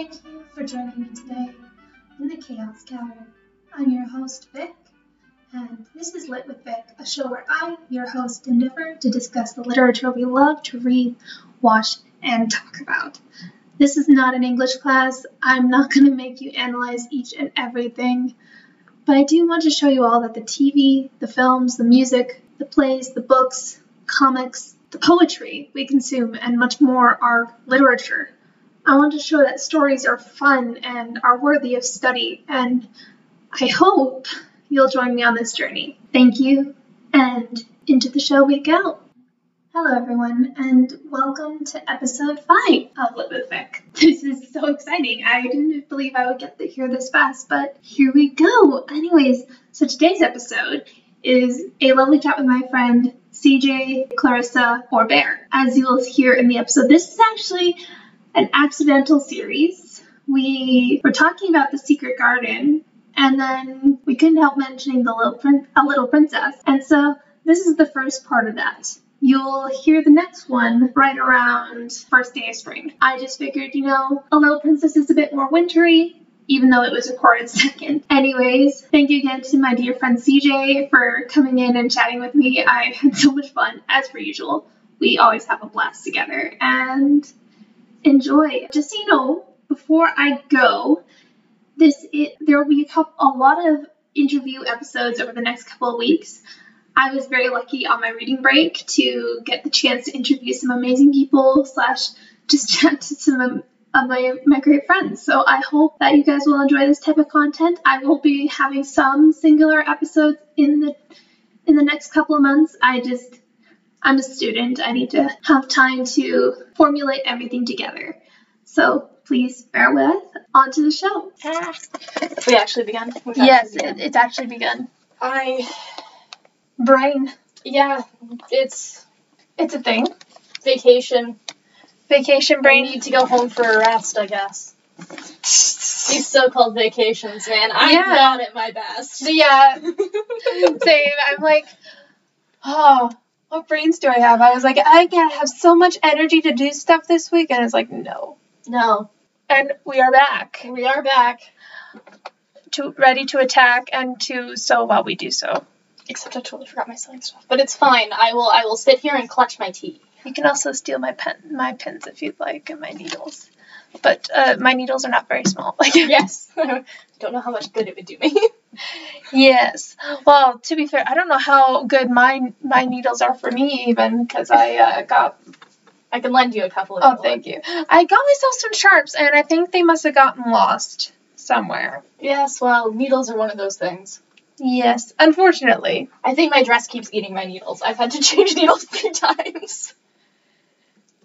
Thank you for joining me today in the Chaos Gallery. I'm your host, Vik, and this is Lit with Vik, a show where I, your host, endeavor to discuss the literature we love to read, watch, and talk about. This is not an English class. I'm not going to make you analyze each and everything, but I do want to show you all that the TV, the films, the music, the plays, the books, comics, the poetry we consume, and much more are literature. I want to show that stories are fun and are worthy of study, and I hope you'll join me on this journey. Thank you, and into the show we go. Hello, everyone, and welcome to episode 5 of Lit with. This is so exciting. I didn't believe I would get to hear this fast, but here we go. Anyways, so today's episode is a lovely chat with my friend CJ, Clarissa, or Bear. As you will hear in the episode, this is actually an accidental series. We were talking about the secret garden, and then we couldn't help mentioning the little prin- a little princess, and so this is the first part of that. You'll hear the next one right around first day of spring. I just figured, you know, a little princess is a bit more wintry, even though it was recorded second. Anyways, thank you again to my dear friend CJ for coming in and chatting with me. I had so much fun, as per usual. We always have a blast together, and enjoy. Just so you know, before I go, this there will be a, couple, a lot of interview episodes over the next couple of weeks. I was very lucky on my reading break to get the chance to interview some amazing people slash just chat to some of my, my great friends. So I hope that you guys will enjoy this type of content. I will be having some singular episodes in the in the next couple of months. I just I'm a student. I need to have time to formulate everything together. So please bear with. On to the show. Ah. We actually begun. We've Yes, actually begun. it, it's actually begun. I Brain. yeah, it's It's a thing. vacation. Vacation I brain. need to go home for a rest, I guess. These so-called vacations, man. I'm Yeah. not at my best. Yeah, same. I'm like, oh, what brains do I have? I was like, I gotta have so much energy to do stuff this week, and it's like, no. no, And we are back, we are back. to ready to attack and to so while we do so. Except I totally forgot my sewing stuff, but it's fine. I will. I will sit here and clutch my tea. You can also steal my pen, my pens if you'd like, and my needles. But uh, my needles are not very small. Like Yes. I don't know how much good it would do me. Yes. Well, to be fair, I don't know how good my my needles are for me even because I uh, got. I can lend you a couple of. Oh, thank you. I got myself some sharps, and I think they must have gotten lost somewhere. Yes. Well, needles are one of those things. Yes, unfortunately. I think my dress keeps eating my needles. I've had to change needles three times.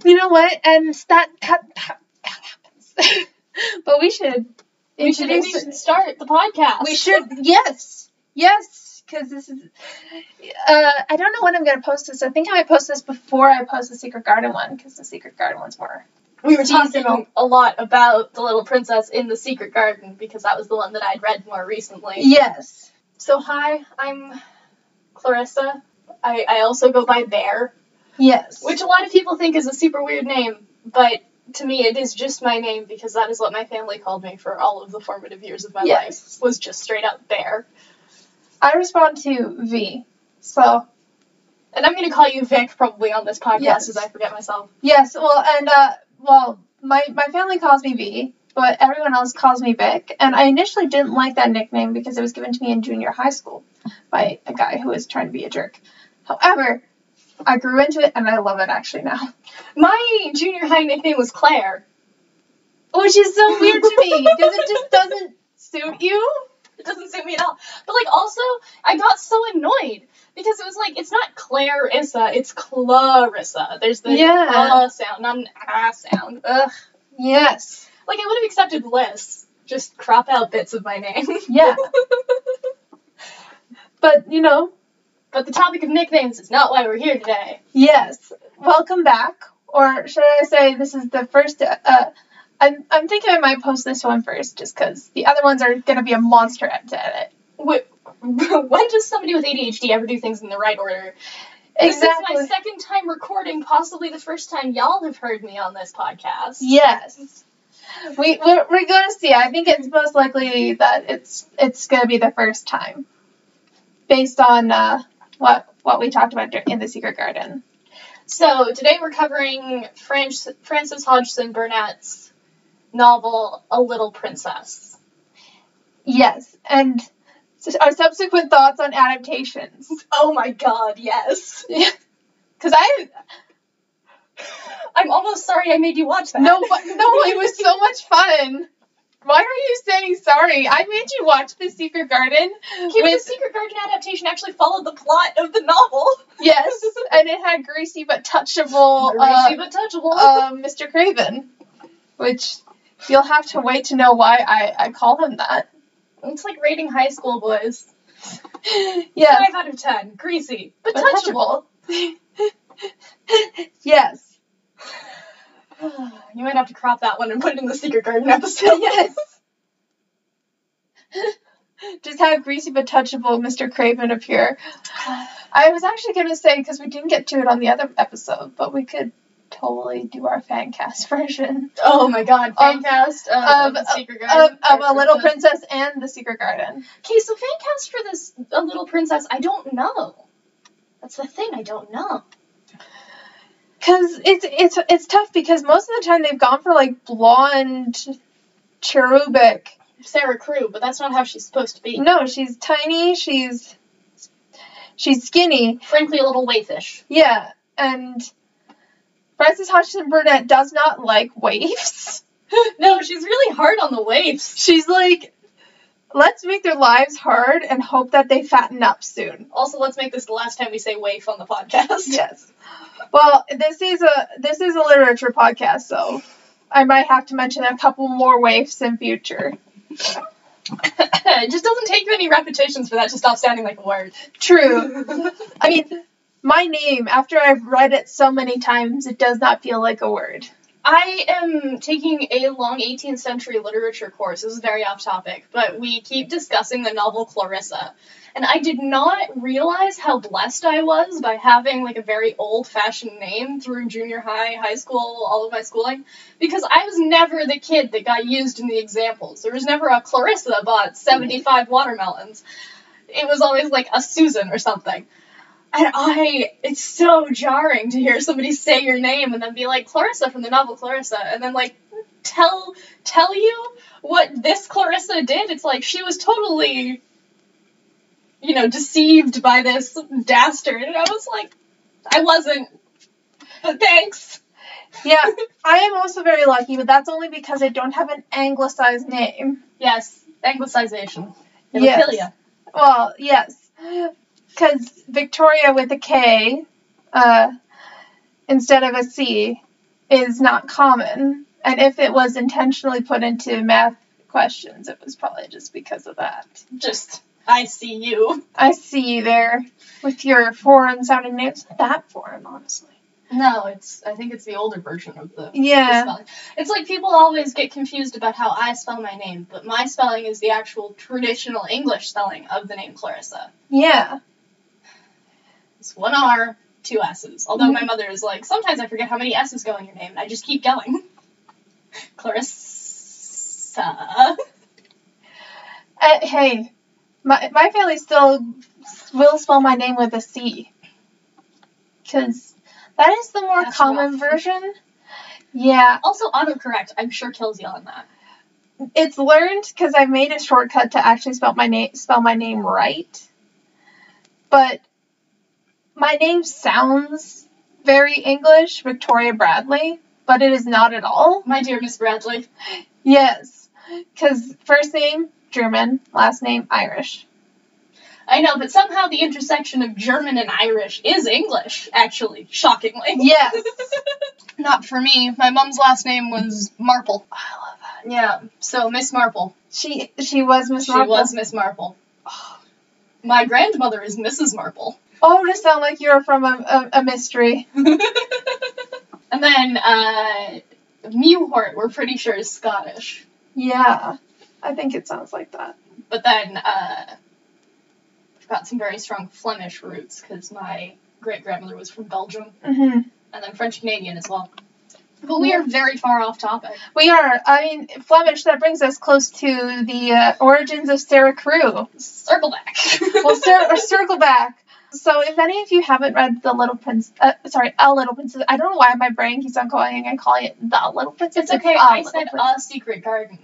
You know what? And that that that, that happens. but we should. We should, we should start the podcast. We should. Yes. Yes. Because this is. Uh, I don't know when I'm going to post this. I think I might post this before I post the Secret Garden one because the Secret Garden one's more. We were talking a lot about the little princess in the secret garden because that was the one that I'd read more recently. Yes. So hi, I'm Clarissa. I, I also go by Bear, Yes. which a lot of people think is a super weird name, but to me it is just my name because that is what my family called me for all of the formative years of my Yes. life. Was just straight up Bear. I respond to V. So And I'm gonna call you Vik probably on this podcast Yes. as I forget myself. yes. Well, and uh, well, my my family calls me V, but everyone else calls me Vik. And I initially didn't like that nickname because it was given to me in junior high school by a guy who was trying to be a jerk. However, I grew into it and I love it actually now. My junior high nickname was Claire. Which is so weird to me because it just doesn't suit you. It doesn't suit me at all. But like also, I got so annoyed because it was like it's not Clarissa, it's Clarissa. There's the Yeah. uh sound, not an ah sound. Ugh. Yes. Like I would have accepted less. Just crop out bits of my name. Yeah. But you know, but the topic of nicknames is not why we're here today. yes. Welcome back, or should I say this is the first? Uh, I'm I'm thinking I might post this one first, just because the other ones are gonna be a monster to edit. Wh- when does somebody with ADHD ever do things in the right order? Exactly. This is my second time recording, possibly the first time y'all have heard me on this podcast. Yes. We we're, we're going to see. I think it's most likely that it's it's going to be the first time, based on uh, what what we talked about in the Secret Garden. So today we're covering French, Frances Hodgson Burnett's novel A Little Princess. Yes, and our subsequent thoughts on adaptations. Oh my god, yes. Because I I'm almost sorry I made you watch that. no but- no it was so much fun. Why are you saying sorry? I made you watch the Secret Garden. Okay, with- the Secret Garden adaptation actually followed the plot of the novel. Yes, and it had greasy but touchable. uh, but touchable. um, Mr. Craven, which you'll have to wait to know why I, I call him that. it's like rating high school boys. Yes, Five out of ten. Greasy but, but touchable. yes, you might have to crop that one and put it in the Secret Garden episode. yes. Just have greasy but touchable Mr. Craven appear. I was actually gonna say because we didn't get to it on the other episode, but we could totally do our fan cast version Oh my god, Of- fancast of, of- of the Secret of, Garden. of a Little Princess. Princess and the Secret Garden. Okay, so fan cast for this A Little Princess, I don't know. That's the thing, I don't know. Cause it's it's it's tough because most of the time they've gone for like blonde, cherubic. Sarah Crewe, but that's not how she's supposed to be. No, she's tiny. She's she's skinny. Frankly, a little waifish. Yeah, and Frances Hodgson Burnett does not like waifs. no, she's really hard on the waifs. She's like, let's make their lives hard and hope that they fatten up soon. Also, let's make this the last time we say waif on the podcast. Yes. Well, this is a this is a literature podcast, so I might have to mention a couple more waifs in future. it just doesn't take many repetitions for that to stop sounding like a word. True. I mean, my name, after I've read it so many times, it does not feel like a word. I am taking a long 18th century literature course. This is very off topic, but we keep discussing the novel Clarissa. And I did not realize how blessed I was by having like a very old fashioned name through junior high, high school, all of my schooling, because I was never the kid that got used in the examples. There was never a Clarissa bought 75 watermelons. It was always like a Susan or something. And I, it's so jarring to hear somebody say your name and then be like Clarissa from the novel Clarissa, and then like tell tell you what this Clarissa did. It's like she was totally, you know, deceived by this dastard, and I was like, I wasn't. But thanks. Yeah, I am also very lucky, but that's only because I don't have an anglicized name. Yes, anglicization. It'll Yes. Well, yes, because Viktoria with a K uh, instead of a C is not common. And if it was intentionally put into math questions, it was probably just because of that. Just, I see you. I see you there with your foreign sounding names. Not that foreign, honestly. No, it's. I think it's the older version of the. the Yeah. spelling. It's like people always get confused about how I spell my name, but my spelling is the actual traditional English spelling of the name Clarissa. Yeah. One R, two S's. Although my mother is like, sometimes I forget how many S's go in your name, and I just keep going. Clarissa. Uh, hey, my, my family still will spell my name with a C. Because that is the more That's common rough. version. Yeah, Also, autocorrect, I'm sure kills you on that. it's learned because I made a shortcut to actually spell my name spell my name right. But my name sounds very English, Viktoria Bradley, but it is not at all. My dear Miss Bradley. Yes, because first name German, last name Irish. I know, but somehow the intersection of German and Irish is English, actually, shockingly. Yes. Not for me. My mom's last name was Marple. I love that. Yeah, so Miss Marple. She she was Miss She was Miss Marple. My grandmother is Mrs. Marple. Oh, to sound like you're from a, a, a mystery. and then, uh, Mewhort, we're pretty sure is Scottish. Yeah, I think it sounds like that. But then, uh, I've got some very strong Flemish roots because my great grandmother was from Belgium, hmm and then French Canadian as well. But we are very far off topic. We are. I mean, Flemish. That brings us close to the uh, origins of Sarah Crewe. Circle back. We'll cir- circle back. So, if any of you haven't read The Little Prince, uh, sorry, A Little Princess, I don't know why my brain keeps on calling and calling it The Little Princess. it's okay. I said Princess. a secret garden.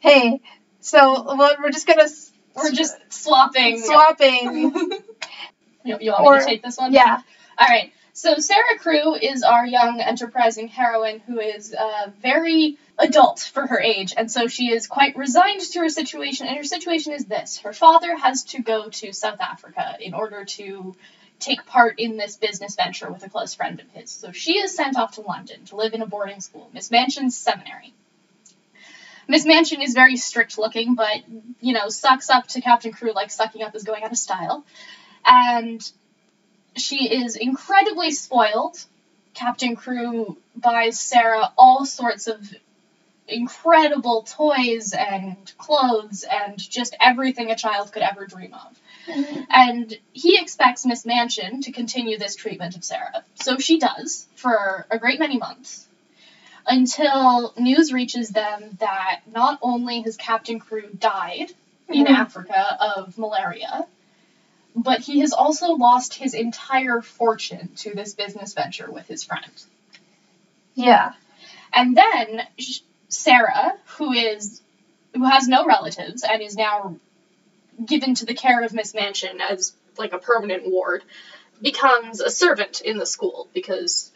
Hey, so well, we're just gonna We're just swapping. swapping. you, you want Or- me to take this one? yeah. All right. So Sarah Crewe is our young, enterprising heroine who is uh, very adult for her age, and so she is quite resigned to her situation. And her situation is this: her father has to go to South Africa in order to take part in this business venture with a close friend of his. So she is sent off to London to live in a boarding school, Miss Minchin's seminary. Miss Minchin is very strict looking, but you know, sucks up to Captain Crewe like sucking up is going out of style. And she is incredibly spoiled. Captain Crewe buys Sarah all sorts of incredible toys and clothes and just everything a child could ever dream of. And he expects Miss Minchin to continue this treatment of Sarah. So she does for a great many months until news reaches them that not only has Captain Crewe died in Mhm. Africa of malaria, but he has also lost his entire fortune to this business venture with his friend. Yeah. And then Sarah, who is who has no relatives and is now given to the care of Miss Minchin as like a permanent ward, becomes a servant in the school because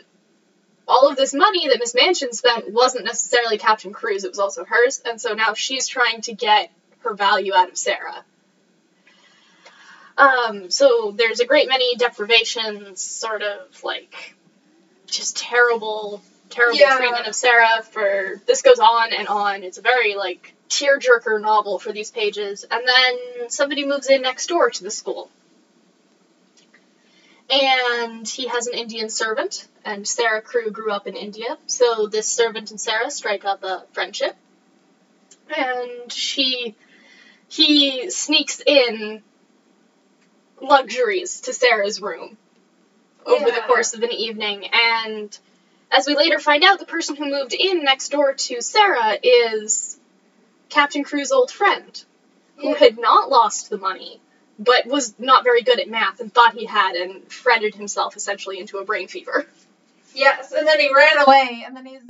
all of this money that Miss Minchin spent wasn't necessarily Captain Crewe's, it was also hers, and so now she's trying to get her value out of Sarah. Um, so there's a great many deprivations, sort of like just terrible, terrible Yeah. treatment of Sarah for this goes on and on. It's a very like tearjerker novel for these pages, and then somebody moves in next door to the school. And he has an Indian servant, and Sarah Crewe grew up in India, so this servant and Sarah strike up a friendship. And she he sneaks in luxuries to Sarah's room over the course of an evening. And as we later find out, the person who moved in next door to Sarah is Captain Crewe's old friend, who Yeah. had not lost the money, but was not very good at math and thought he had and fretted himself essentially into a brain fever. Yes, and then he ran away, and then he's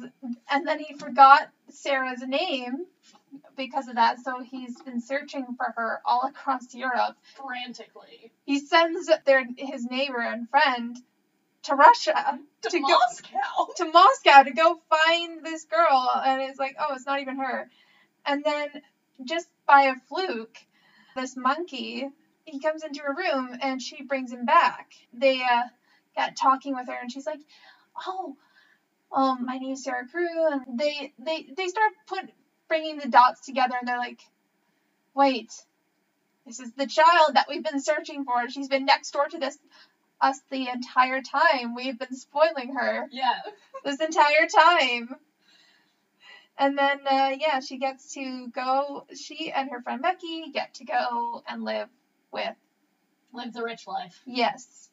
and then he forgot Sarah's name because of that. So he's been searching for her all across Europe. Frantically. He sends their his neighbor and friend to Russia To, To go- Moscow. to Moscow to go find this girl, and it's like, oh, it's not even her. And then just by a fluke, this monkey he comes into her room and she brings him back. They uh, got talking with her, and she's like, oh, well, my name's Sarah Crewe, and they they they start put bringing the dots together, and they're like, wait, this is the child that we've been searching for. She's been next door to this us the entire time. We've been spoiling her Yeah. this entire time. And then, uh, yeah, she gets to go, she and her friend Becky get to go and live with, Live the rich life. yes,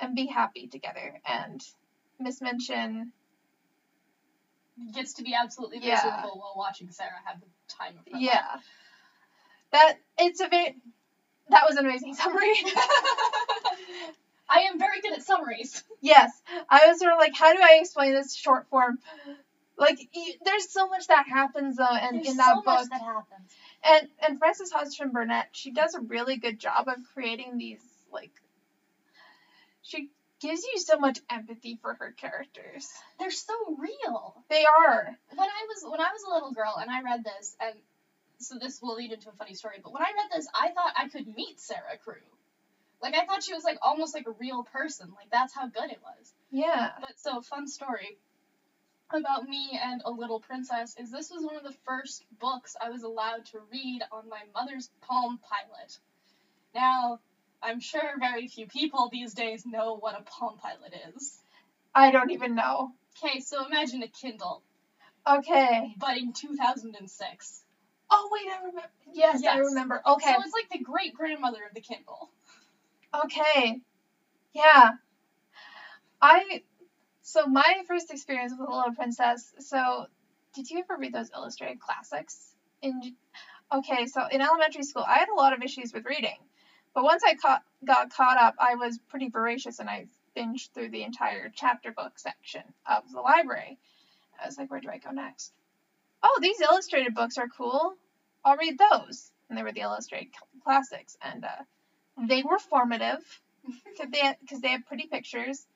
and be happy together. And Miss Minchin, Gets to be absolutely Yeah. miserable while watching Sarah have the time of her life. yeah. That, it's a bit. that was an amazing summary. I am very good at summaries. yes, I was sort of like, how do I explain this short form? Like, y- there's so much that happens, though, and There's in that so book. much that happens. And and Frances Hodgson Burnett, she does a really good job of creating these like she gives you so much empathy for her characters. They're so real. They are. When I was when I was a little girl and I read this, and so this will lead into a funny story, but when I read this, I thought I could meet Sarah Crewe. Like I thought she was like almost like a real person. Like that's how good it was. Yeah. But so fun story about me and a little princess is this was one of the first books I was allowed to read on my mother's Palm Pilot. Now, I'm sure very few people these days know what a Palm Pilot is. I don't even know. Okay, so imagine a Kindle, Okay. but in 2006. Oh wait, I remember. Yes, I remember. Okay. So it's like the great grandmother of the Kindle. Okay. Yeah. I So my first experience with a Little Princess. So, did you ever read those illustrated classics? In okay, so in elementary school, I had a lot of issues with reading, but once I caught, got caught up, I was pretty voracious and I binged through the entire chapter book section of the library. I was like, where do I go next? Oh, these illustrated books are cool. I'll read those. And they were the illustrated classics, and uh, they were formative because they because they had pretty pictures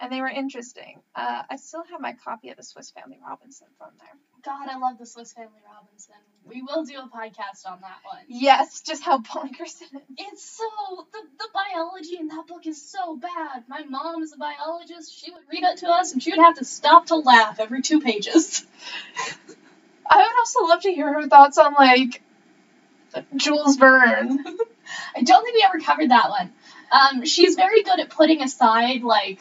and they were interesting. Uh, I still have my copy of the Swiss Family Robinson from there. God, I love the Swiss Family Robinson. We will do a podcast on that one. Yes, just how bonkers it is. It's so the the biology in that book is so bad. My mom is a biologist. She would read it to us, and she would have to stop to laugh every two pages. I would also love to hear her thoughts on like Jules Verne. I don't think we ever covered that one. Um, she's very good at putting aside like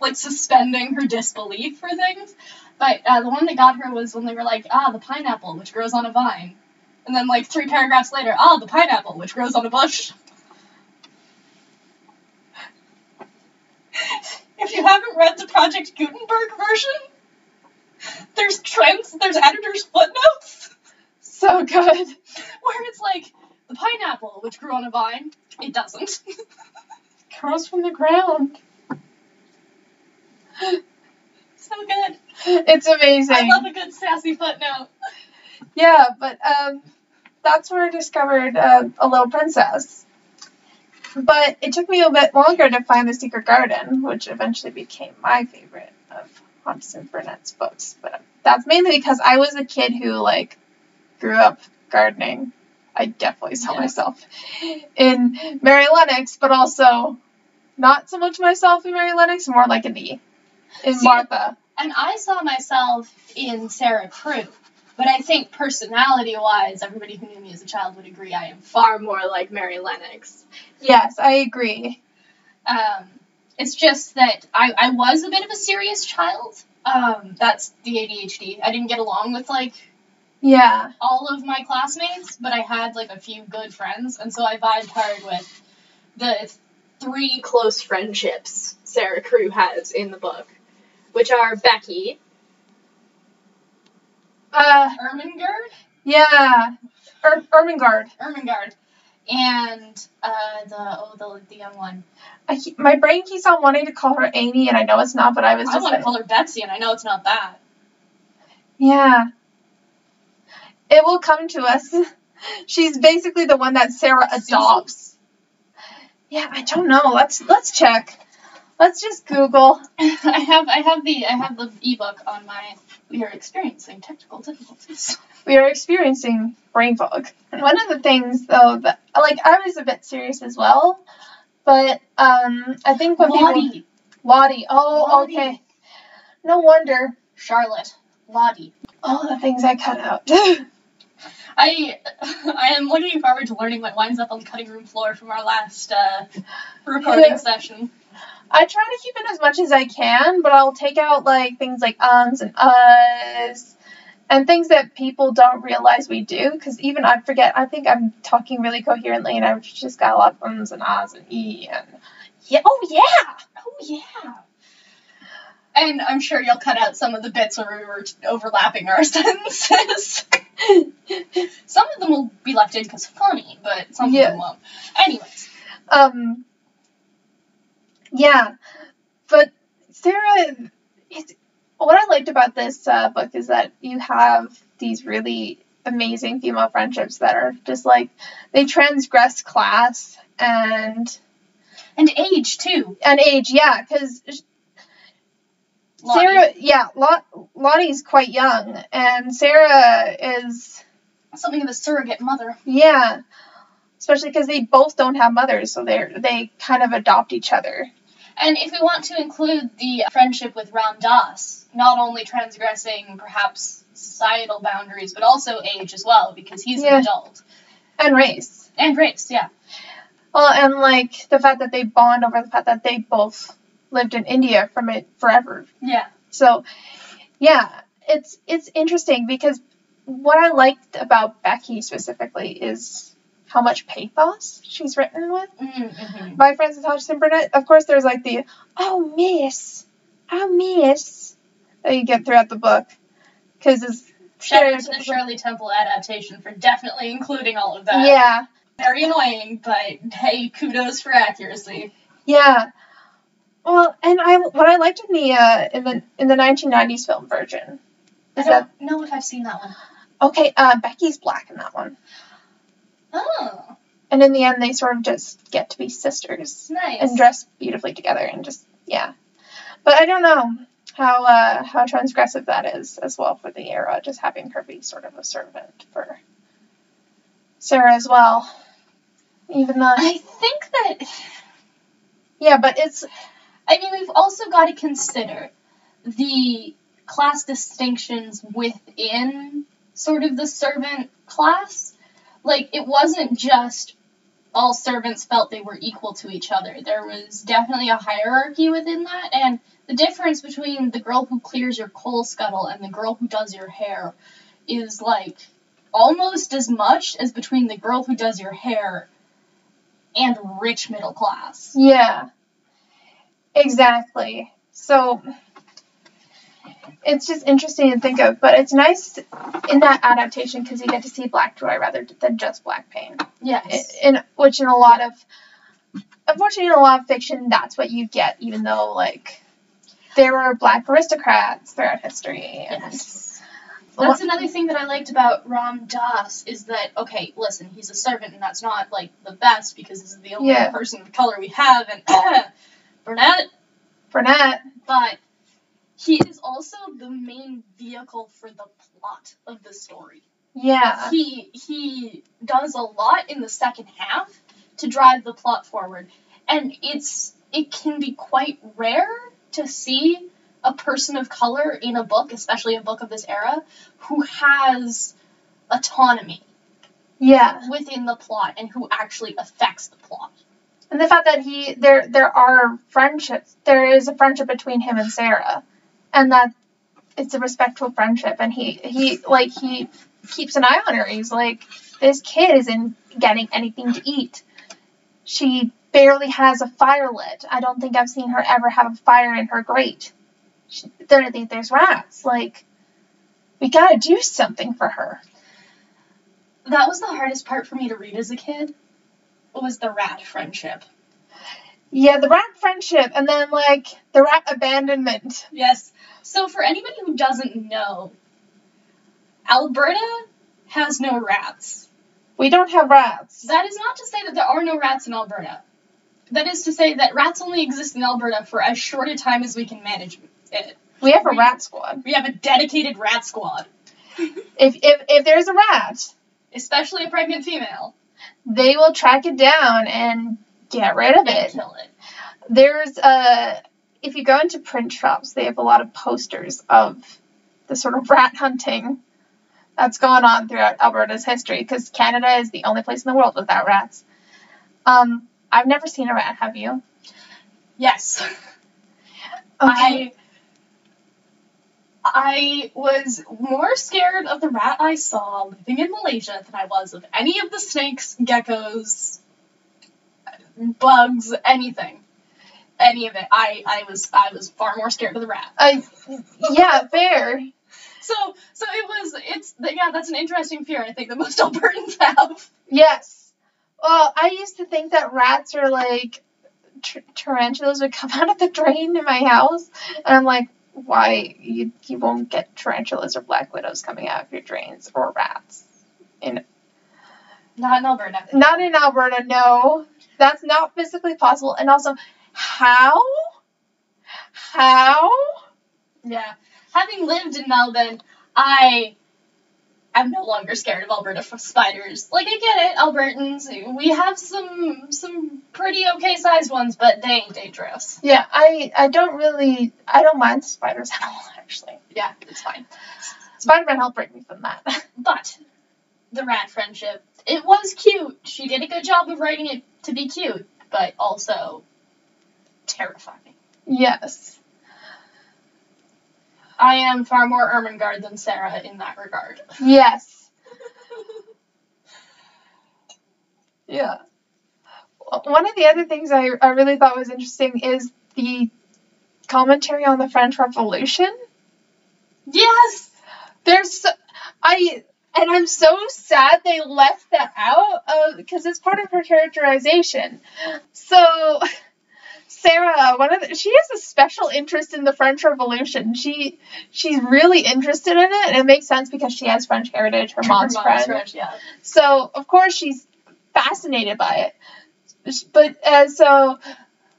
like suspending her disbelief for things. But uh, the one that got her was when they were like, ah, the pineapple which grows on a vine, and then like three paragraphs later, ah, the pineapple which grows on a bush. if you haven't read the Project Gutenberg version, there's trends, there's editor's footnotes. So good. Where it's like, the pineapple which grew on a vine, it doesn't. Grows from the ground. So good. It's amazing. I love a good sassy footnote. Yeah, but um, that's where I discovered uh, a little princess. But it took me a bit longer to find the Secret Garden, which eventually became my favorite of Hodgson Burnett's books. But that's mainly because I was a kid who like grew up gardening. I definitely saw Yeah. myself in Mary Lennox, but also not so much myself in Mary Lennox, more like in the in See, Martha. And I saw myself in Sarah Crewe. But I think personality wise, everybody who knew me as a child would agree I am far more like Mary Lennox. Yes, I agree. Um, it's just that I, I was a bit of a serious child. Um, that's the ADHD. I didn't get along with like Yeah. all of my classmates, but I had like a few good friends, and so I vibed hard with the three close friendships Sarah Crewe has in the book, which are Becky, Uh, Ermengarde, yeah. Er- Ermengarde. Ermengarde, and uh, the oh the the young one. I keep, my brain keeps on wanting to call her Amy, and I know it's not, but I was I just want to like, call her Betsy, and I know it's not that. yeah. It will come to us. She's basically the one that Sarah Susan? adopts. Yeah, I don't know. Let's let's check. Let's just Google. I have I have the I have the ebook on my. We are experiencing technical difficulties. We are experiencing brain fog. One of the things, though, that like I was a bit serious as well, but um, I think when people Lottie, Lottie. Oh, Lottie. okay. No wonder. Charlotte, Lottie. All the things I cut out. I I am looking forward to learning what winds up on the cutting room floor from our last uh, recording session. I try to keep it as much as I can, but I'll take out like things like ums and uhs and things that people don't realize we do. Because even I forget. I think I'm talking really coherently, and I've just got a lot of ums and ahs and e and yeah. Oh yeah. Oh yeah. And I'm sure you'll cut out some of the bits where we were overlapping our sentences. some of them will be left in because funny, but some Yeah. of them won't. Anyways, Um. Yeah, but Sarah, what I liked about this uh, book is that you have these really amazing female friendships that are just like they transgress class and and age too. and age. Yeah, because Sarah, yeah, Lot, Lottie's quite young, and Sarah is something of a surrogate mother. yeah. Especially because they both don't have mothers, so they're they kind of adopt each other. And if we want to include the friendship with Ram Dass, not only transgressing perhaps societal boundaries, but also age as well, because he's Yeah. an adult. And race. And race, yeah. Well, and like the fact that they bond over the fact that they both lived in India from it forever. Yeah. So, yeah, it's it's interesting because what I liked about Becky specifically is how much pathos she's written with Mm-hmm. by Frances Hodgson Burnett. Of course, there's like the oh Miss, oh, miss, that you get throughout the book. Because it's Shout out to the Shirley Temple adaptation for definitely including all of that. Yeah, Very annoying, but hey, kudos for accuracy. yeah. Well, and I what I liked in the uh, in the in the 1990s film version I is that don't know if I've seen that one. okay? Uh, Becky's black in that one, Oh, and in the end, they sort of just get to be sisters nice. and dress beautifully together, and just yeah. But I don't know how uh, how transgressive that is as well for the era, just having her be sort of a servant for Sarah as well. Even though, I think that yeah, but it's I mean we've also got to consider the class distinctions within sort of the servant class. Like it wasn't just all servants felt they were equal to each other. There was definitely a hierarchy within that and the difference between the girl who clears your coal scuttle and the girl who does your hair is like almost as much as between the girl who does your hair and rich middle class. Yeah. Exactly. So it's just interesting to think of, but it's nice in that adaptation because you get to see Black Joy rather than just Black Pain. Yes. In which in a lot of unfortunately in a lot of fiction that's what you get, even though like there were black aristocrats throughout history. And Yes. That's another thing that I liked about Ram Dass is that okay, listen, he's a servant and that's not like the best because this is the only Yeah. person of color we have and Burnett, Burnett. but he is also the main vehicle for the plot of the story. Yeah. He he does a lot in the second half to drive the plot forward. And it's it can be quite rare to see a person of color in a book, especially a book of this era, who has autonomy Yeah. within the plot and who actually affects the plot. And the fact that he there there are friendships. There is a friendship between him and Sarah, and that it's a respectful friendship. And he he like he keeps an eye on her. He's like, this kid isn't getting anything to eat. She barely has a fire lit. I don't think I've seen her ever have a fire in her grate. She, there, there's rats. Like, we gotta do something for her. That was the hardest part for me to read as a kid. Was the rat friendship. Yeah, the rat friendship, and then like the rat abandonment. Yes. So for anybody who doesn't know, Alberta has no rats. We don't have rats. That is not to say that there are no rats in Alberta. That is to say that rats only exist in Alberta for as short a time as we can manage it. We have a We- rat squad. We have a dedicated rat squad, If, if if there's a rat, especially a pregnant female, they will track it down and get rid of it. kill it. There's a if you go into print shops, they have a lot of posters of the sort of rat hunting that's going on throughout Alberta's history because Canada is the only place in the world without rats. Um, I've never seen a rat. Have you? Yes. Okay. I I was more scared of the rat I saw living in Malaysia than I was of any of the snakes, geckos, bugs, anything. Any of it. I, I was I was far more scared of the rat. I, yeah, fair. So so it was it's yeah, that's an interesting fear I think that most Albertans have. Yes. Well, I used to think that rats are like t- tarantulas would come out of the drain in my house, and I'm like, why you you won't get tarantulas or black widows coming out of your drains or rats? in Not in Alberta. Not in Alberta, no. That's not physically possible. And also, how? How? Yeah. Having lived in Melbourne, I am no longer scared of Alberta spiders. Like I get it, Albertans, we have some some pretty okay sized ones, but they ain't dangerous. Yeah, I I don't really I don't mind spiders at all actually. Yeah, it's fine. Spider-Man helped break me from that. But the rat friendship, it was cute. She did a good job of writing it to be cute, but also terrifying. yes. I am far more Ermengarde than Sarah in that regard. Yes. Yeah. One of the other things I, I really thought was interesting is the commentary on the French Revolution. Yes. There's I and I'm so sad they left that out because it's part of her characterization. So Sarah, one of the, she has a special interest in the French Revolution. She she's really interested in it, and it makes sense because she has French heritage. Her mom's French. French, yeah. So of course she's fascinated by it. But uh, so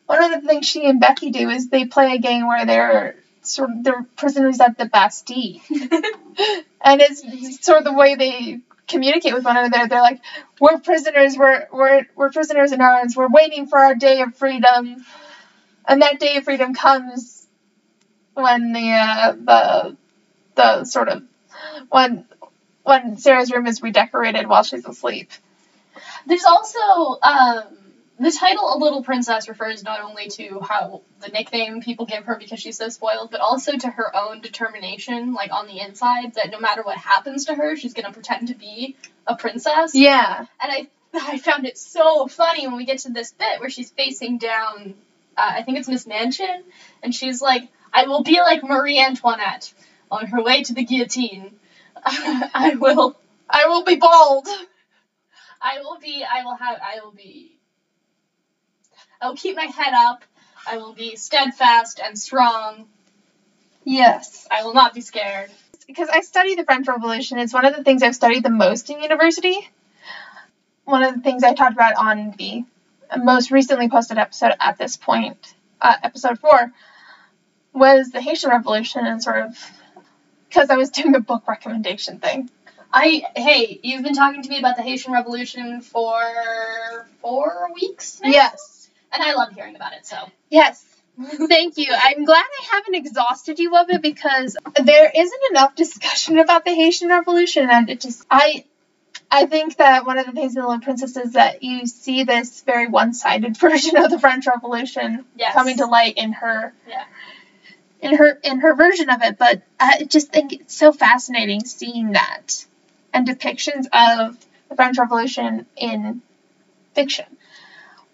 one of the things she and Becky do is they play a game where they're sort of they're prisoners at the Bastille, and it's sort of the way they communicate with one another. They're like, "We're prisoners. We're we're we're prisoners in arms. We're waiting for our day of freedom." And that day of freedom comes when the uh, the the sort of when when Sarah's room is redecorated while she's asleep. There's also um, the title "A Little Princess" refers not only to how the nickname people give her because she's so spoiled, but also to her own determination, like on the inside, that no matter what happens to her, she's gonna pretend to be a princess. Yeah. And I I found it so funny when we get to this bit where she's facing down, uh, I think it's Miss Minchin, and she's like, "I will be like Marie Antoinette on her way to the guillotine. I will." I will be bald. I will be, I will have, I will be, I will keep my head up. I will be steadfast and strong. Yes. I will not be scared. Because I study the French Revolution. It's one of the things I've studied the most in university. One of the things I talked about on the most recently posted episode at this point, uh, episode four, was the Haitian Revolution and sort of because I was doing a book recommendation thing. I, hey, you've been talking to me about the Haitian Revolution for four weeks now? Yes. And I love hearing about it, so. Yes. Thank you. I'm glad I haven't exhausted you of it because there isn't enough discussion about the Haitian Revolution, and it just I I think that one of the things in the Little Princess is that you see this very one-sided version of the French Revolution Yes. coming to light in her Yeah. in her in her version of it. But uh, I just think it's so fascinating seeing that and depictions of the French Revolution in fiction,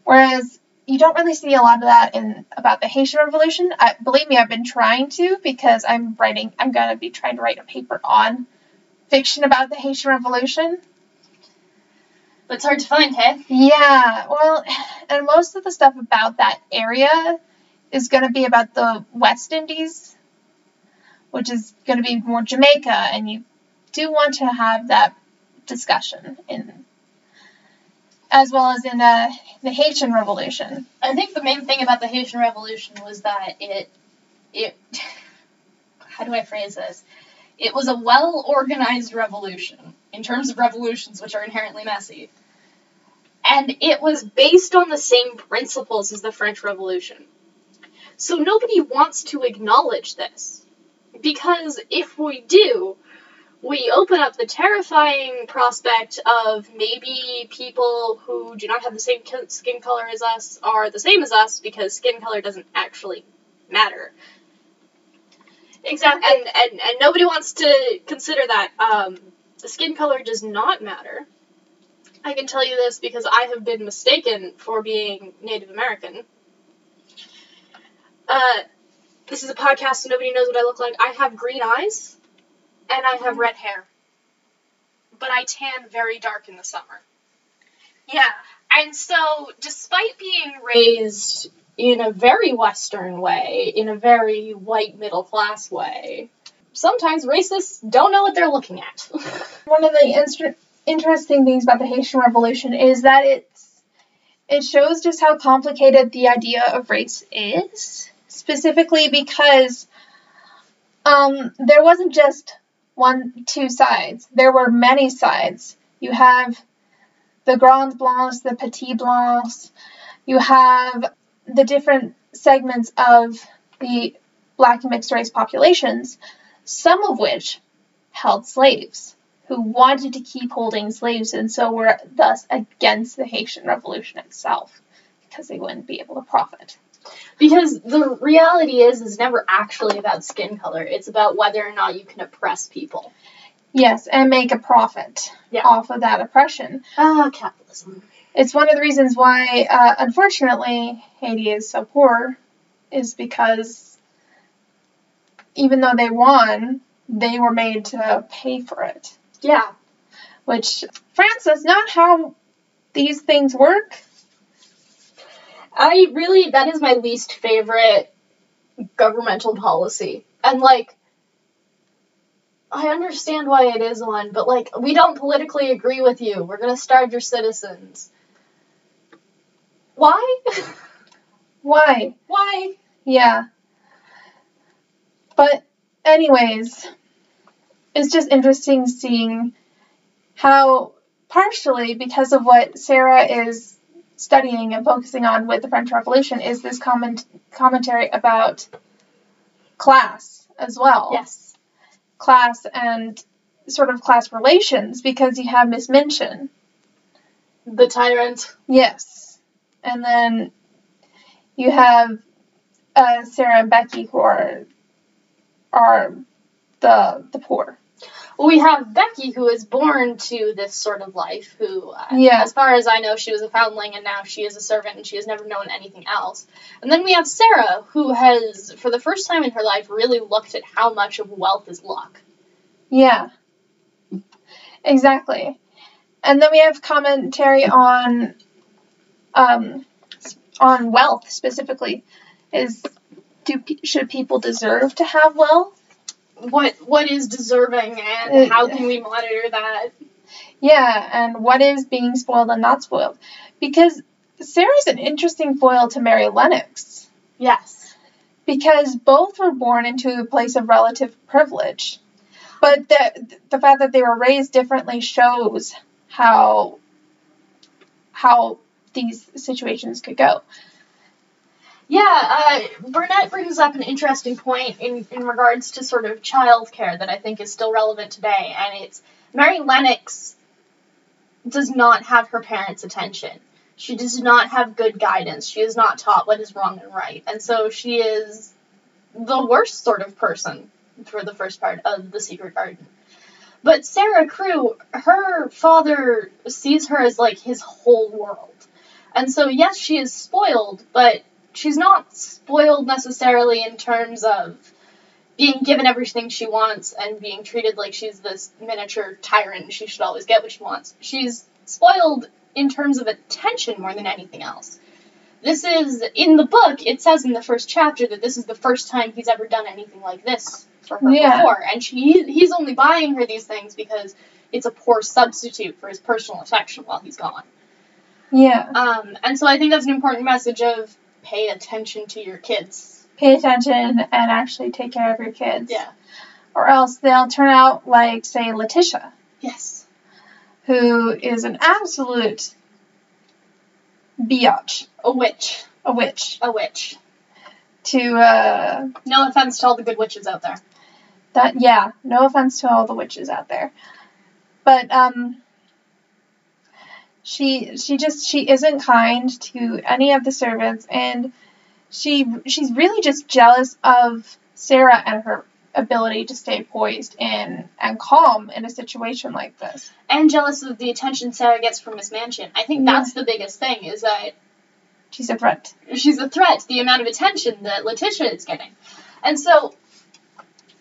whereas you don't really see a lot of that in about the Haitian Revolution. I, believe me, I've been trying to because I'm writing. I'm gonna be trying to write a paper on fiction about the Haitian Revolution. But it's hard to find, hey? Yeah, well, and most of the stuff about that area is going to be about the West Indies, which is going to be more Jamaica, and you do want to have that discussion in, as well as in uh, the Haitian Revolution. I think the main thing about the Haitian Revolution was that it, it, how do I phrase this? It was a well organized revolution in terms of revolutions, which are inherently messy. And it was based on the same principles as the French Revolution. So nobody wants to acknowledge this. Because if we do, we open up the terrifying prospect of maybe people who do not have the same skin color as us are the same as us because skin color doesn't actually matter. Exactly. And and, and nobody wants to consider that um, the skin color does not matter. I can tell you this because I have been mistaken for being Native American. Uh, this is a podcast, so nobody knows what I look like. I have green eyes, and I have red hair. But I tan very dark in the summer. yeah. And so, despite being raised in a very Western way, in a very white middle class way, sometimes racists don't know what they're looking at. One of the inter- interesting things about the Haitian Revolution is that it's it shows just how complicated the idea of race is, specifically because um, there wasn't just one, two sides. There were many sides. You have the Grands Blancs, the Petits Blancs. You have the different segments of the black and mixed race populations, some of which held slaves who wanted to keep holding slaves and so were thus against the Haitian Revolution itself because they wouldn't be able to profit. Because the reality is, is never actually about skin color. It's about whether or not you can oppress people. Yes, and make a profit Yeah. off of that oppression. Ah, capitalism. It's one of the reasons why, uh, unfortunately, Haiti is so poor, is because even though they won, they were made to pay for it. Yeah. Which, France, that's not how these things work. I really, that is my least favorite governmental policy. And, like, I understand why it is one, but, like, we don't politically agree with you. We're gonna starve your citizens. Why? Why? why? Yeah. But, anyways, it's just interesting seeing how, partially because of what Sarah is studying and focusing on with the French Revolution, is this comment- commentary about class as well. Yes. Class and sort of class relations, because you have Miss Minchin. The tyrant. Yes. And then you have uh, Sarah and Becky who are are the the poor. We have Becky, who is born to this sort of life, who, uh, Yeah. as far as I know, she was a foundling and now she is a servant and she has never known anything else. And then we have Sarah, who has, for the first time in her life, really looked at how much of wealth is luck. Yeah. Exactly. And then we have commentary on um on wealth specifically. Is do should people deserve to have wealth? What what is deserving and how can we monitor that? Yeah, and what is being spoiled and not spoiled? Because Sarah's an interesting foil to Mary Lennox. Yes. because both were born into a place of relative privilege. But the the fact that they were raised differently shows how how these situations could go. Yeah, uh, Burnett brings up an interesting point in, in regards to sort of childcare that I think is still relevant today, and it's Mary Lennox does not have her parents' attention. She does not have good guidance. She is not taught what is wrong and right, and so she is the worst sort of person for the first part of The Secret Garden. But Sarah Crewe, her father sees her as like his whole world. And so, yes, she is spoiled, but she's not spoiled necessarily in terms of being given everything she wants and being treated like she's this miniature tyrant and she should always get what she wants. She's spoiled in terms of attention more than anything else. This is, in the book, it says in the first chapter that this is the first time he's ever done anything like this for her Yeah. before. And she, he's only buying her these things because it's a poor substitute for his personal affection while he's gone. Yeah. Um, and so I think that's an important message of pay attention to your kids. Pay attention and actually take care of your kids. Yeah. Or else they'll turn out like, say, Letitia, Yes. who is an absolute biatch, A witch. a witch. A witch. To uh No offense to all the good witches out there. That yeah, no offense to all the witches out there. But um she she just she isn't kind to any of the servants and she she's really just jealous of Sarah and her ability to stay poised and and calm in a situation like this. And jealous of the attention Sarah gets from Miss Minchin. I think Yeah. that's the biggest thing, is that She's a threat. she's a threat to the amount of attention that Letitia is getting. And so,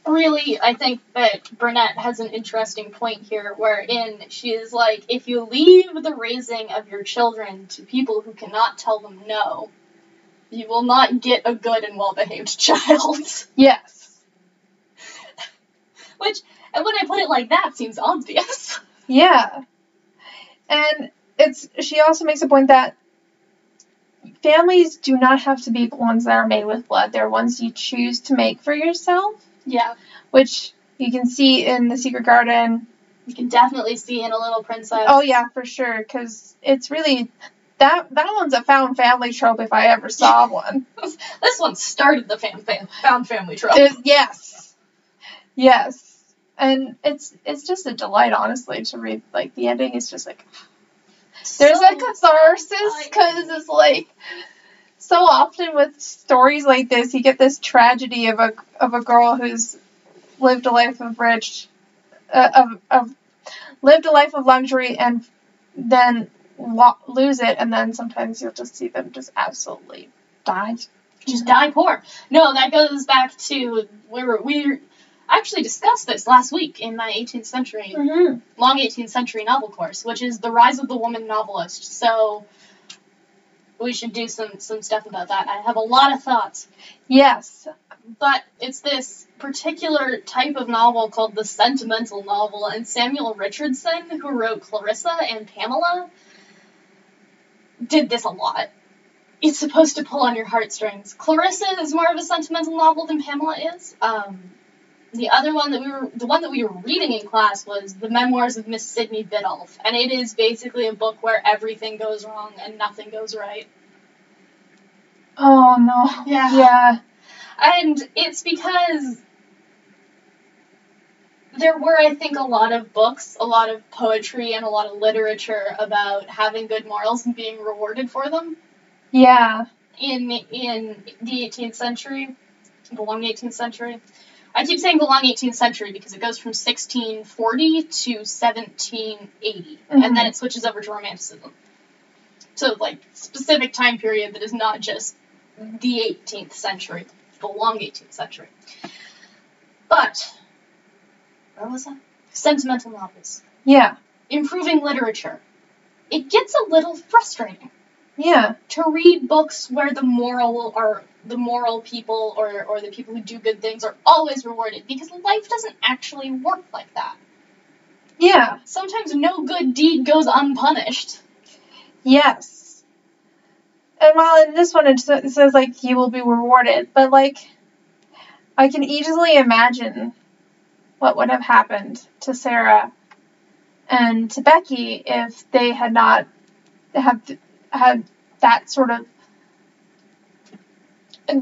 really, I think that Burnett has an interesting point here, wherein she is like, if you leave the raising of your children to people who cannot tell them no, you will not get a good and well behaved child. Yes. Which, and when I put it like that, seems obvious. Yeah. And it's she also makes a point that families do not have to be the ones that are made with blood. They're ones you choose to make for yourself, Yeah. which you can see in the Secret Garden. You can definitely see in a little princess. Oh yeah, for sure, because it's really that that one's a found family trope if I ever saw one. This one started the fan, fan, found family trope. It- yes, yes, and it's it's just a delight, honestly, to read. Like the ending is just like there's So a catharsis because it's like so often with stories like this you get this tragedy of a of a girl who's lived a life of rich uh, of, of lived a life of luxury and then lo- lose it and then sometimes you'll just see them just absolutely die Just die poor. No, that goes back to where we actually discussed this last week in my 18th century, Mm-hmm. long 18th century novel course, which is the rise of the woman novelist. So we should do some some stuff about that. I have a lot of thoughts, Yes. but it's this particular type of novel called the sentimental novel, and Samuel Richardson, who wrote Clarissa and Pamela, did this a lot. It's supposed to pull on your heartstrings. Clarissa is more of a sentimental novel than Pamela is. Um, the other one that we were, the one that we were reading in class was the Memoirs of Miss Sidney Bidulph, and it is basically a book where everything goes wrong and nothing goes right. Oh no. Yeah. Yeah. And it's because there were, I think, a lot of books, a lot of poetry, and a lot of literature about having good morals and being rewarded for them Yeah. in in the 18th century, the long 18th century. I keep saying the long 18th century because it goes from 1640 to 1780, and then Mhm. it switches over to Romanticism. So, like, specific time period that is not just the 18th century, the long 18th century. But, where was I? Sentimental novels. Yeah. Improving literature. It gets a little frustrating Yeah. to read books where the moral are the moral people or, or the people who do good things are always rewarded because life doesn't actually work like that. Yeah. Sometimes no good deed goes unpunished. Yes. And while in this one it it says like you will be rewarded, but like I can easily imagine what would have happened to Sarah and to Becky if they had not had had that sort of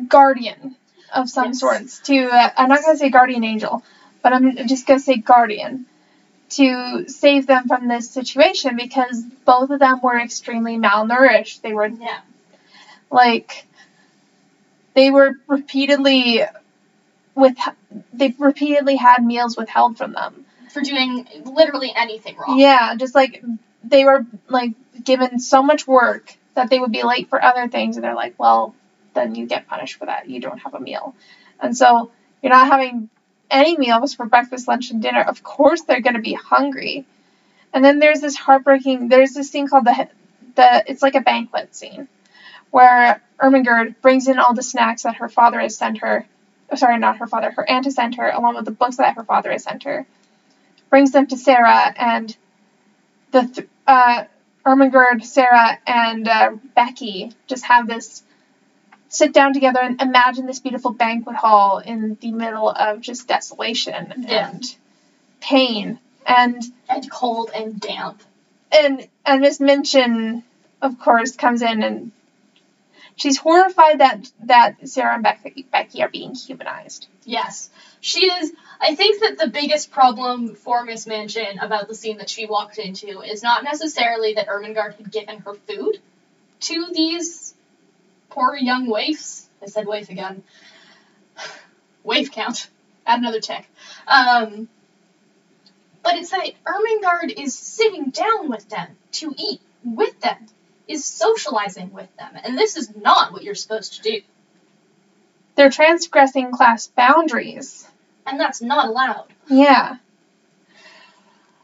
guardian of some Yes. sorts to uh, I'm not going to say guardian angel, but I'm just going to say guardian to save them from this situation because both of them were extremely malnourished. They were Yeah. like they were repeatedly with they repeatedly had meals withheld from them. For doing literally anything wrong. Yeah, just like they were like given so much work that they would be late for other things and they're like, well, then you get punished for that. You don't have a meal. And so you're not having any meals for breakfast, lunch, and dinner. Of course they're going to be hungry. And then there's this heartbreaking, there's this scene called the, the it's like a banquet scene where Ermengarde brings in all the snacks that her father has sent her. Oh, sorry, not her father, her aunt has sent her, along with the books that her father has sent her. Brings them to Sarah, and the th- uh, Ermengarde, Sarah, and uh, Becky just have this sit down together and imagine this beautiful banquet hall in the middle of just desolation Yeah. and pain. And And cold and damp. and and Miss Minchin, of course, comes in and she's horrified that that Sarah and Becky, Becky are being humanized. Yes. She is. I think that the biggest problem for Miss Minchin about the scene that she walked into is not necessarily that Ermengarde had given her food to these poor young waifs. I said waif again. Waif count. Add another tick. Um, but it's that Ermengarde is sitting down with them to eat with them, is socializing with them, and this is not what you're supposed to do, They're transgressing class boundaries. and that's not allowed. Yeah.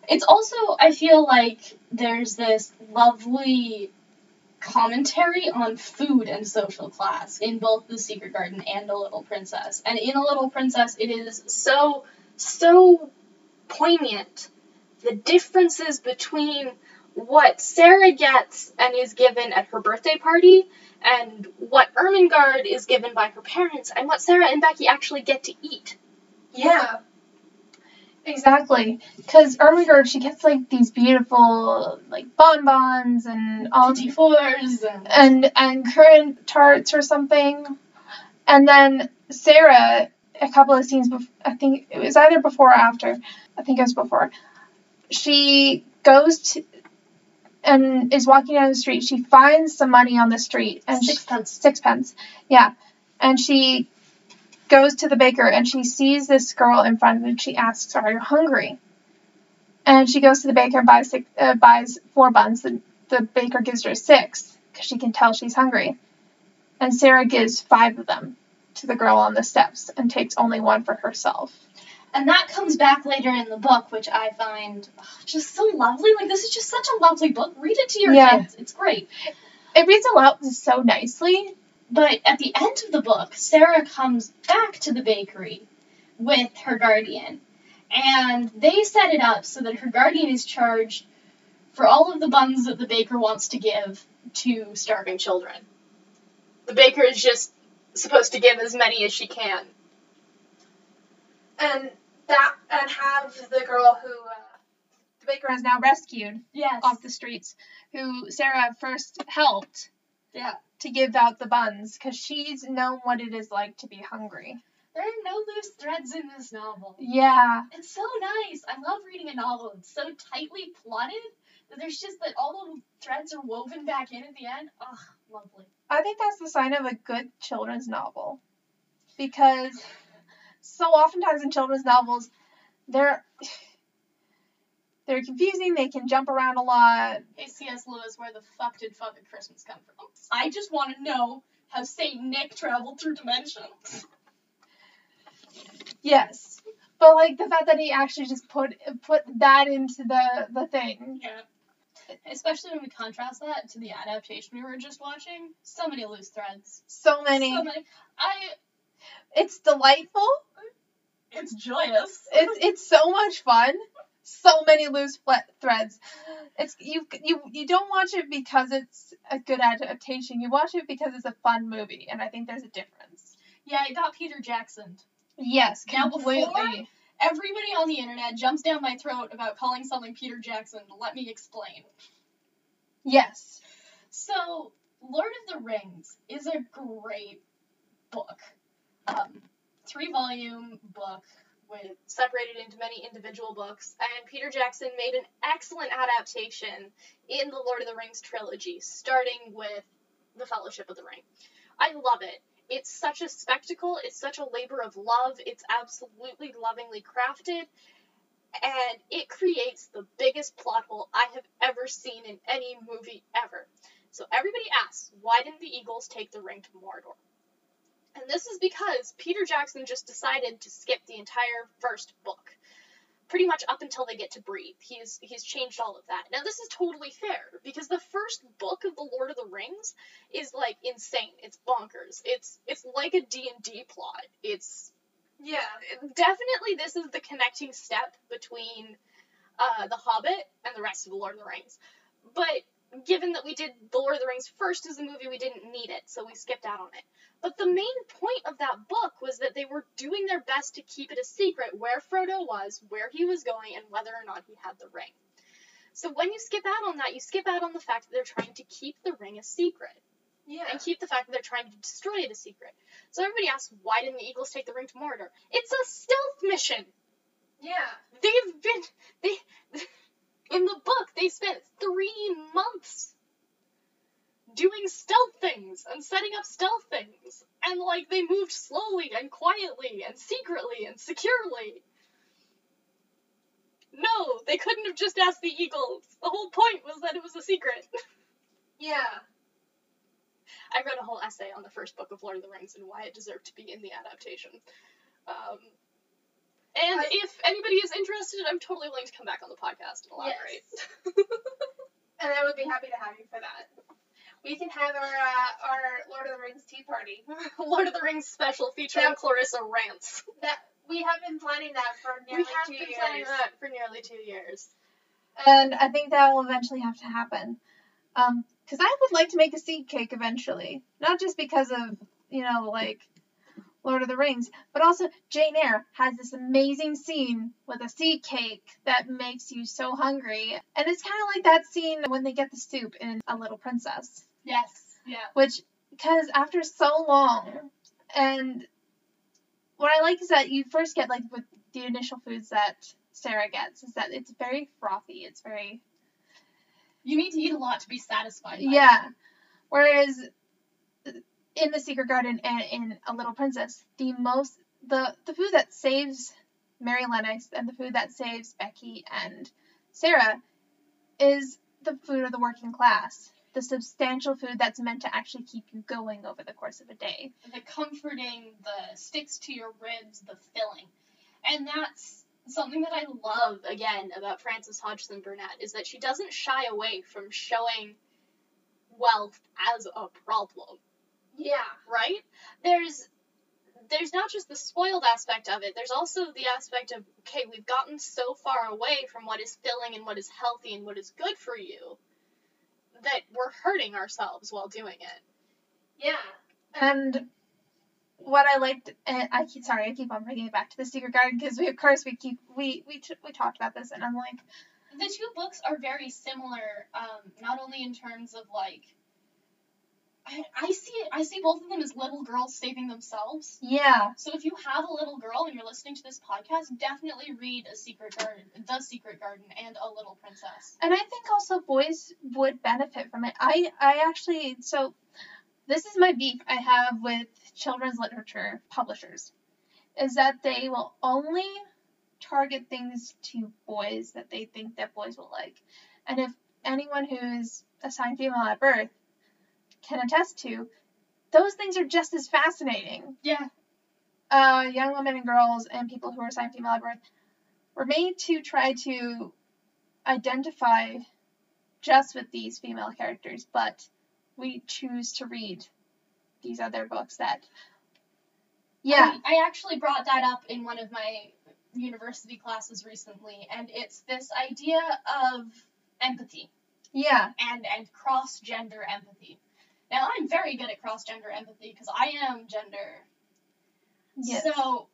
It's also, I feel like there's this lovely commentary on food and social class in both The Secret Garden and A Little Princess. And in A Little Princess, it is so, so poignant. The differences between what Sarah gets and is given at her birthday party and what Ermengarde is given by her parents and what Sarah and Becky actually get to eat. Yeah. Exactly. Because Ermengarde, she gets like these beautiful like bonbons and all Petit fours and and currant tarts or something. And then Sarah, a couple of scenes before, I think it was either before or after. I think it was before. She goes to and is walking down the street. She finds some money on the street and she, sixpence. sixpence. Yeah. And she goes to the baker and she sees this girl in front of her and she asks, Are you hungry? And she goes to the baker and buys, six, uh, buys four buns. The, the baker gives her six because she can tell she's hungry. And Sarah gives five of them to the girl on the steps and takes only one for herself. And that comes back later in the book, which I find just so lovely. Like, this is just such a lovely book. Read it to your Yeah. kids. It's great. It reads out so nicely. But at the end of the book, Sarah comes back to the bakery with her guardian. And they set it up so that her guardian is charged for all of the buns that the baker wants to give to starving children. The baker is just supposed to give as many as she can. And that and have the girl who uh, the baker has now rescued Yes. off the streets, who Sarah first helped Yeah. to give out the buns because she's known what it is like to be hungry. There are no loose threads in this novel. Yeah. It's so nice. I love reading a novel. It's so tightly plotted that there's just that all the threads are woven back in at the end. Ugh, lovely. I think that's the sign of a good children's novel. Because so oftentimes in children's novels, they're they're confusing, they can jump around a lot. Hey, C.S. Lewis, where the fuck did fucking Christmas come from? I just want to know how Saint Nick traveled through dimensions. Yes. But like the fact that he actually just put put that into the the thing. Yeah. Especially when we contrast that to the adaptation we were just watching. So many loose threads. So many. So many. I. It's delightful. It's joyous. It's it's so much fun. So many loose fle- threads. It's you you you don't watch it because it's a good adaptation. You watch it because it's a fun movie, and I think there's a difference. Yeah, it got Peter Jackson. Yes, Now, before- Everybody on the internet jumps down my throat about calling something Peter Jackson. Let me explain. Yes. So, Lord of the Rings is a great book. Um, three volume book with separated into many individual books, and Peter Jackson made an excellent adaptation in the Lord of the Rings trilogy, starting with The Fellowship of the Ring. I love it. It's such a spectacle, it's such a labor of love, it's absolutely lovingly crafted, and it creates the biggest plot hole I have ever seen in any movie ever. So everybody asks, why didn't the Eagles take the ring to Mordor? And this is because Peter Jackson just decided to skip the entire first book. Pretty much up until they get to Bree. He's he's changed all of that. Now this is totally fair because the first book of the Lord of the Rings is like insane. It's bonkers. It's it's like a D&D plot. It's Yeah. definitely this is the connecting step between uh, the Hobbit and the rest of the Lord of the Rings. But given that we did the Lord of the Rings first as a movie, we didn't need it, so we skipped out on it. But the main point of that book was that they were doing their best to keep it a secret where Frodo was, where he was going, and whether or not he had the ring. So when you skip out on that, you skip out on the fact that they're trying to keep the ring a secret Yeah. and keep the fact that they're trying to destroy it a secret. So everybody asks, why didn't the Eagles take the ring to Mordor? It's a stealth mission. Yeah. They've been they in the book they spent three months doing stealth things and setting up stealth things. And like they moved slowly and quietly and secretly and securely. No, they couldn't have just asked the Eagles. The whole point was that it was a secret. Yeah. I read a whole essay on the first book of Lord of the Rings and why it deserved to be in the adaptation. Um, and I- if anybody is interested, I'm totally willing to come back on the podcast and elaborate. Yes. And I would be happy to have you for that. We can have our uh, our Lord of the Rings tea party. Lord of the Rings special featuring Yeah. Clarissa rants. That we have been planning that for nearly we have two been years. planning that for nearly two years. And I think that will eventually have to happen. Um, because I would like to make a seed cake eventually. Not just because of, you know, like Lord of the Rings, but also Jane Eyre has this amazing scene with a seed cake that makes you so hungry. And it's kind of like that scene when they get the soup in A Little Princess. Yes. Yeah. Which, because after so long, and what I like is that you first get, like, with the initial foods that Sarah gets, is that it's very frothy. It's very You need to eat a lot to be satisfied. Yeah. Whereas in the Secret Garden and in A Little Princess, the most the the food that saves Mary Lennox and the food that saves Becky and Sarah is the food of the working class. the substantial food that's meant to actually keep you going over the course of a day. The comforting, the sticks to your ribs, the filling. And that's something that I love again about Frances Hodgson Burnett is that she doesn't shy away from showing wealth as a problem, Yeah. right? There's there's not just the spoiled aspect of it, there's also the aspect of okay, we've gotten so far away from what is filling and what is healthy and what is good for you that we're hurting ourselves while doing it. Yeah. And what I liked, and I keep sorry, I keep on bringing it back to the Secret Garden because we, of course, we keep we we t- we talked about this, and I'm like, the two books are very similar, um, not only in terms of like I, I see it I see both of them as little girls saving themselves. yeah, So if you have a little girl and you're listening to this podcast, definitely read A Secret Garden, The Secret Garden, and A Little Princess. and I think also boys would benefit from it. I I actually so this is my beef I have with children's literature publishers, is that they will only target things to boys that they think that boys will like, and if anyone who's assigned female at birth can attest to, those things are just as fascinating. Yeah. uh, young women and girls and people who are assigned female at birth were made to try to identify just with these female characters, but we choose to read these other books that, yeah, I, I actually brought that up in one of my university classes recently, and it's this idea of empathy yeah, and and cross gender empathy. Now I'm very good at cross gender empathy because I am gender. Yes, So,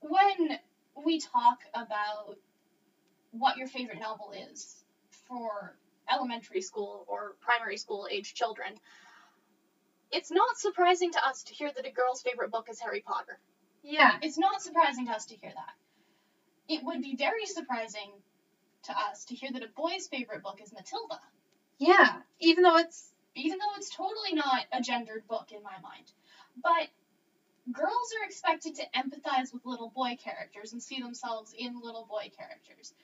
when we talk about what your favorite novel is for elementary school or primary school age children, it's not surprising to us to hear that a girl's favorite book is Harry Potter. yeah, It's not surprising to us to hear that. It would be very surprising to us to hear that a boy's favorite book is Matilda, yeah, even though it's, even though it's totally not a gendered book in my mind. But girls are expected to empathize with little boy characters and see themselves in little boy characters.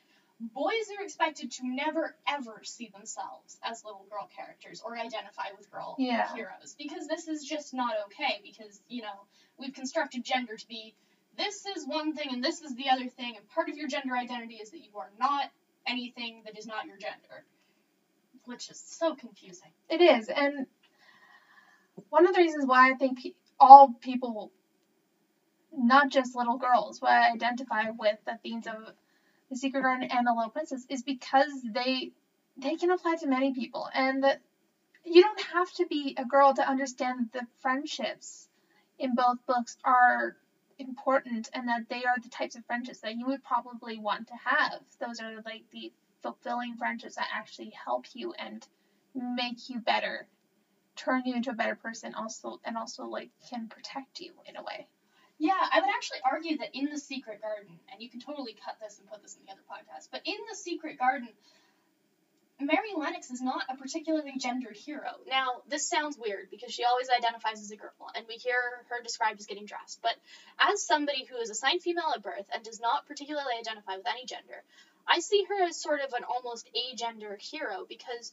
Boys are expected to never ever see themselves as little girl characters or identify with girl Yeah. heroes because this is just not okay because, you know, we've constructed gender to be this is one thing and this is the other thing and part of your gender identity is that you are not anything that is not your gender. Which is so confusing. it is, and one of the reasons why I think all people, not just little girls, will identify with the themes of the Secret Garden and the Little Princess is because they they can apply to many people, and that you don't have to be a girl to understand that the friendships in both books are important, and that they are the types of friendships that you would probably want to have. Those are like the fulfilling friendships that actually help you and make you better, turn you into a better person, also and also like can protect you in a way. Yeah, I would actually argue that in The Secret Garden, and you can totally cut this and put this in the other podcast, but in The Secret Garden, Mary Lennox is not a particularly gendered hero. Now, this sounds weird because she always identifies as a girl, and we hear her described as getting dressed, but as somebody who is assigned female at birth and does not particularly identify with any gender, I see her as sort of an almost agender hero because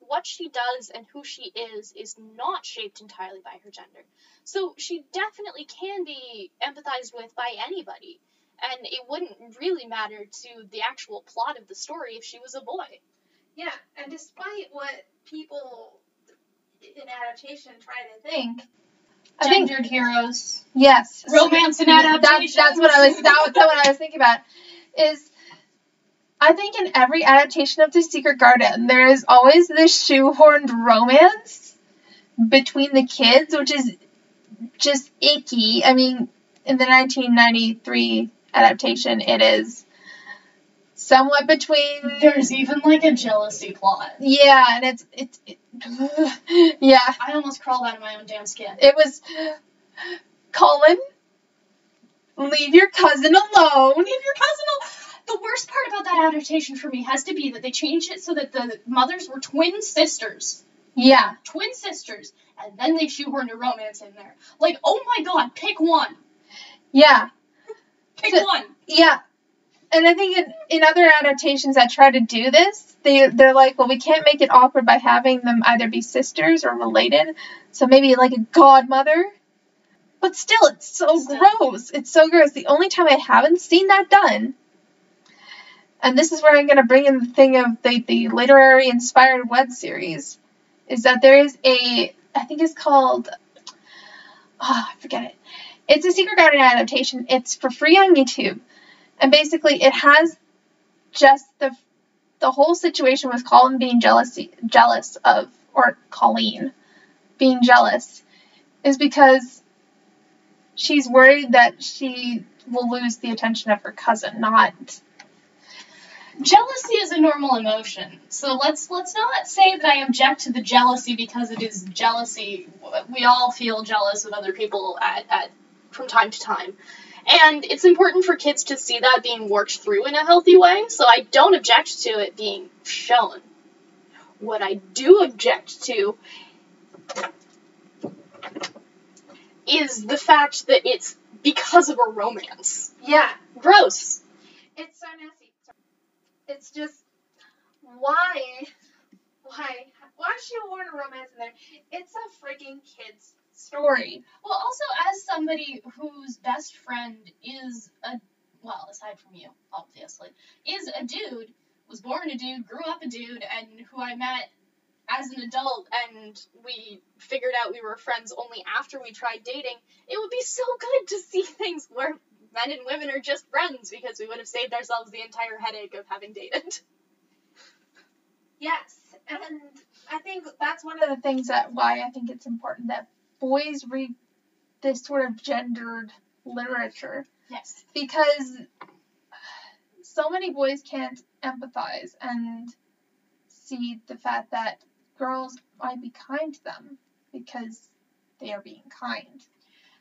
what she does and who she is is not shaped entirely by her gender. So she definitely can be empathized with by anybody. And it wouldn't really matter to the actual plot of the story if she was a boy. Yeah, and despite what people in adaptation try to think, I think Gendered heroes. yes, Romance and That, adaptation. that's what I was. That, that's what I was thinking about. Is I think in every adaptation of The Secret Garden, there is always this shoehorned romance between the kids, which is just icky. I mean, in the 1993 adaptation, it is somewhat between. There's even like a jealousy plot. Yeah, and it's it's it, yeah. I almost crawled out of my own damn skin. It was Colin. Leave your cousin alone. Leave your cousin al- The worst part about that adaptation for me has to be that they changed it so that the mothers were twin sisters. Yeah, Twin sisters. And then they shoehorned a romance in there. Like, oh my god, pick one. yeah, Pick So- one. yeah. And I think in, in other adaptations that try to do this, they they're like, well, we can't make it awkward by having them either be sisters or related. So maybe like a godmother. But still, it's so Still. gross. It's so gross. The only time I haven't seen that done, and this is where I'm gonna bring in the thing of the the literary inspired web series, is that there is a I think it's called oh, I forget it. It's a Secret Garden adaptation. It's for free on YouTube. And basically it has just the the whole situation with Colin being jealous jealous of or Colleen being jealous is because she's worried that she will lose the attention of her cousin, not Jealousy is a normal emotion, so let's let's not say that I object to the jealousy because it is jealousy. We all feel jealous of other people at, at from time to time, and it's important for kids to see that being worked through in a healthy way. So I don't object to it being shown. What I do object to is the fact that it's because of a romance. Yeah. Gross. It's so nasty. It's just why, why, why should you want a romance in there? It's a freaking kid's story. Well, also as somebody whose best friend is a well, aside from you, obviously, is a dude, was born a dude, grew up a dude, and who I met as an adult, and we figured out we were friends only after we tried dating. It would be so good to see things where men and women are just friends because we would have saved ourselves the entire headache of having dated. Yes, and I think that's one of the things that why I think it's important that boys read this sort of gendered literature Yes. because so many boys can't empathize and see the fact that girls might be kind to them because they are being kind.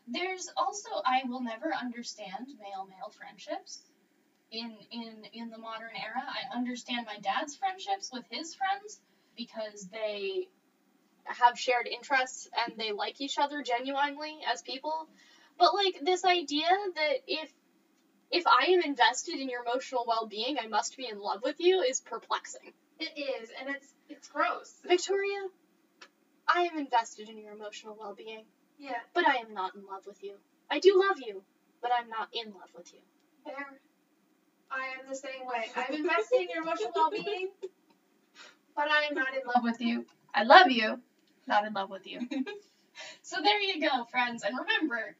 There's also I will never understand male male friendships in in in the modern era. I understand my dad's friendships with his friends because they have shared interests and they like each other genuinely as people. But like this idea that if if I am invested in your emotional well-being, I must be in love with you is perplexing. It is, and it's it's gross. Viktoria, I am invested in your emotional well-being, Yeah, but I am not in love with you. I do love you, but I'm not in love with you. fair. I am the same way. I'm invested in your emotional well-being, but I am not in love with you. I love you, not in love with you. So there you go, friends. And remember,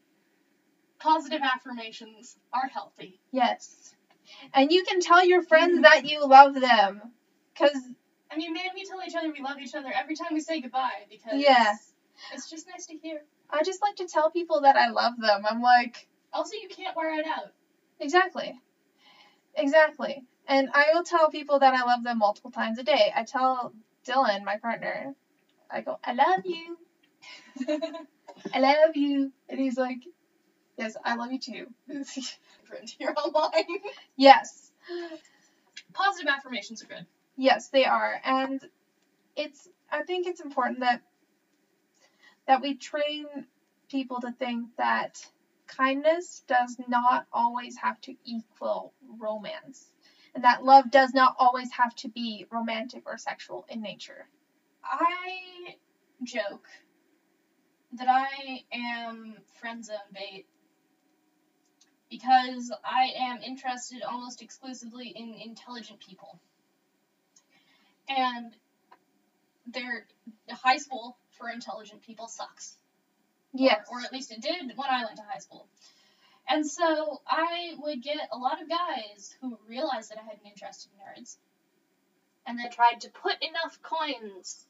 positive affirmations are healthy. Yes, and you can tell your friends that you love them, cause I mean, man, we tell each other we love each other every time we say goodbye because Yeah. it's just nice to hear. I just like to tell people that I love them. I'm like, Also, you can't wear it out. exactly, exactly. And I will tell people that I love them multiple times a day. I tell Dylan, my partner, I go, I love you, I love you, and he's like, yes, I love you too. Print here online. yes, Positive affirmations are good. yes, they are, and it's. I think it's important that that we train people to think that kindness does not always have to equal romance, and that love does not always have to be romantic or sexual in nature. I joke that I am friend zone bait because I am interested almost exclusively in intelligent people. And their high school for intelligent people sucks. Yes. Or, or at least it did when I went to high school. And so I would get a lot of guys who realized that I had an interest in nerds and then tried to put enough coins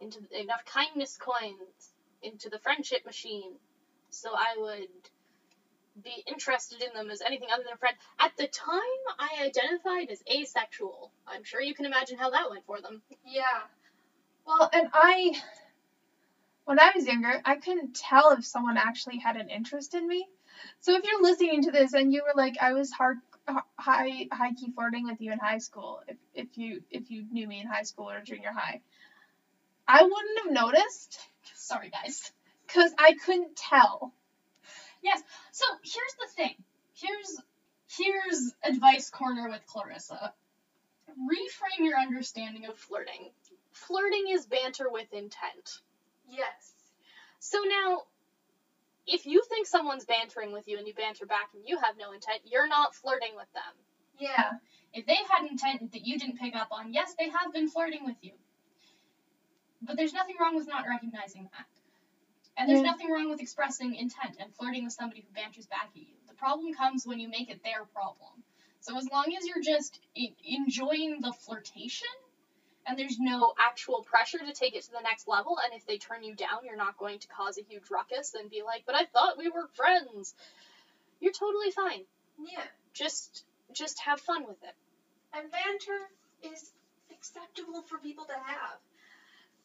into enough kindness coins into the friendship machine so I would be interested in them as anything other than a friend. At the time, I identified as asexual. I'm sure you can imagine how that went for them. Yeah. Well, and I, when I was younger, I couldn't tell if someone actually had an interest in me. So if you're listening to this and you were like, I was hard, high, high key flirting with you in high school, if, if you if you knew me in high school or junior high, I wouldn't have noticed Sorry, guys. because I couldn't tell. Yes. So here's the thing. Here's Here's advice corner with Clarissa. Reframe your understanding of flirting. Flirting is banter with intent. Yes. So now, if you think someone's bantering with you and you banter back and you have no intent, you're not flirting with them. Yeah. If they had intent that you didn't pick up on, yes, they have been flirting with you. But there's nothing wrong with not recognizing that. And there's Yeah. nothing wrong with expressing intent and flirting with somebody who banters back at you. The problem comes when you make it their problem. So as long as you're just enjoying the flirtation and there's no actual pressure to take it to the next level, and if they turn you down, you're not going to cause a huge ruckus and be like, "But I thought we were friends." You're totally fine. Yeah. Just just have fun with it. And banter is acceptable for people to have.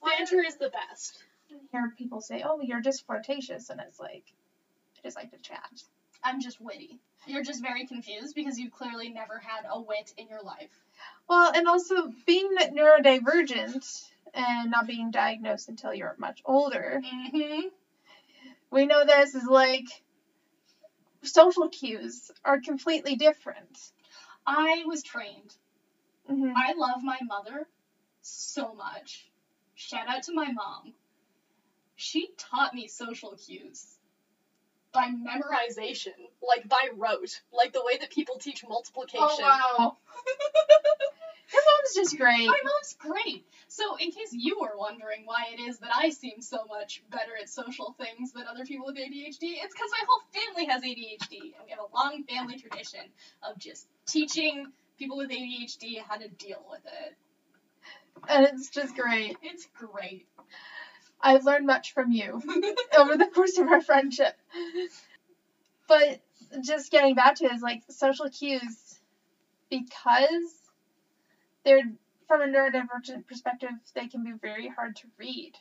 Banter is the best. I hear people say, "Oh, you're just flirtatious," and it's like, I just like to chat. I'm just witty. You're just very confused because you clearly never had a wit in your life. Well, and also being neurodivergent and not being diagnosed until you're much older, Mm-hmm. we know this is like social cues are completely different. I was trained. hmm I love my mother so much. Shout out to my mom. She taught me social cues by memorization, like by rote, like the way that people teach multiplication. Oh wow. Your mom's just great. My mom's great. So, in case you were wondering why it is that I seem so much better at social things than other people with ADHD, it's because my whole family has ADHD, and we have a long family tradition of just teaching people with ADHD how to deal with it. And it's just great. It's great. I've learned much from you over the course of our friendship. But just getting back to it is like social cues because they're from a neurodivergent perspective, they can be very hard to read.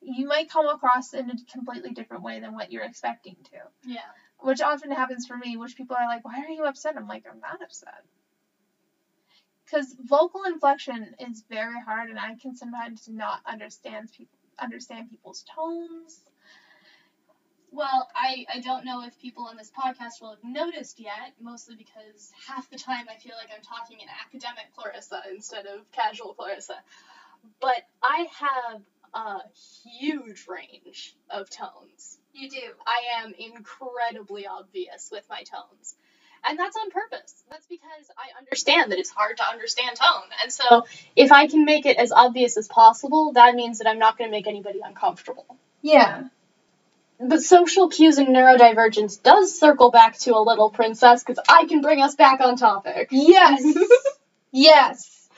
You might come across in a completely different way than what you're expecting to. Yeah. Which often happens for me, which people are like, Why are you upset? I'm like, I'm not upset. Because vocal inflection is very hard and I can sometimes not understand people understand people's tones. Well, I, I don't know if people on this podcast will have noticed yet, mostly because half the time I feel like I'm talking in academic Clarissa instead of casual Clarissa. But I have a huge range of tones. You do. I am incredibly obvious with my tones. And that's on purpose. That's because I understand that it's hard to understand tone. And so if I can make it as obvious as possible, that means that I'm not going to make anybody uncomfortable. Yeah. But social cues and neurodivergence does circle back to a little princess because I can bring us back on topic. Yes. yes.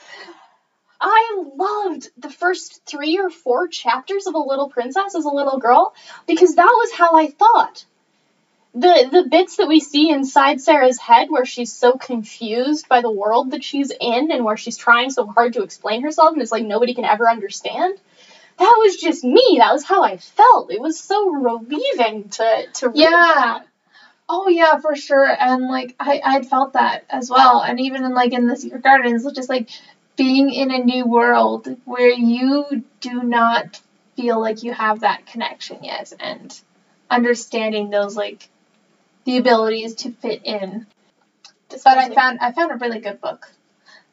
I loved the first three or four chapters of A Little Princess as a little girl because that was how I thought. The the bits that we see inside Sarah's head where she's so confused by the world that she's in and where she's trying so hard to explain herself and it's like nobody can ever understand. That was just me. That was how I felt. It was so relieving to to read Yeah. that. Oh yeah, for sure. And like I I'd felt that as well. And even in like in the Secret Gardens, just like being in a new world where you do not feel like you have that connection yet and understanding those like the abilities to fit in. But I found I found a really good book.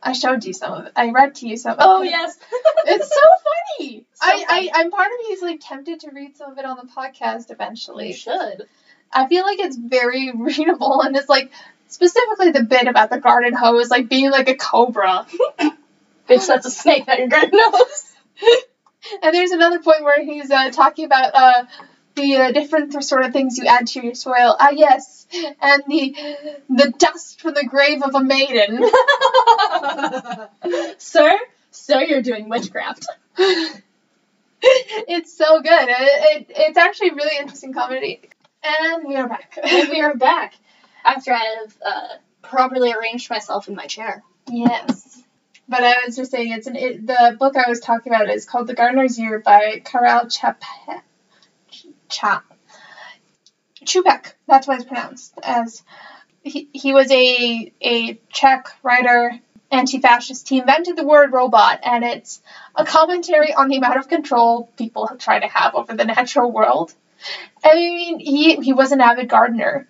I showed you some of it. I read to you some of Oh it. yes. It's so funny. So I, funny. I I'm part of me is like tempted to read some of it on the podcast eventually. you should. I feel like it's very readable and it's like specifically the bit about the garden hose like being like a cobra. Bitch, that's a snake that your garden knows. And there's another point where he's uh, talking about uh, the uh, different sort of things you add to your soil. Ah yes, and the the dust from the grave of a maiden. sir, sir, you're doing witchcraft. it's so good. It, it, it's actually really interesting comedy. And we are back. we are back after I have uh, properly arranged myself in my chair. Yes. But I was just saying, it's an it, the book I was talking about is called The Gardener's Year by Karel Chap Chap Chupek. That's what it's pronounced as. He, he was a a Czech writer, anti-fascist. He invented the word robot, and it's a commentary on the amount of control people try to have over the natural world. I mean, he he was an avid gardener,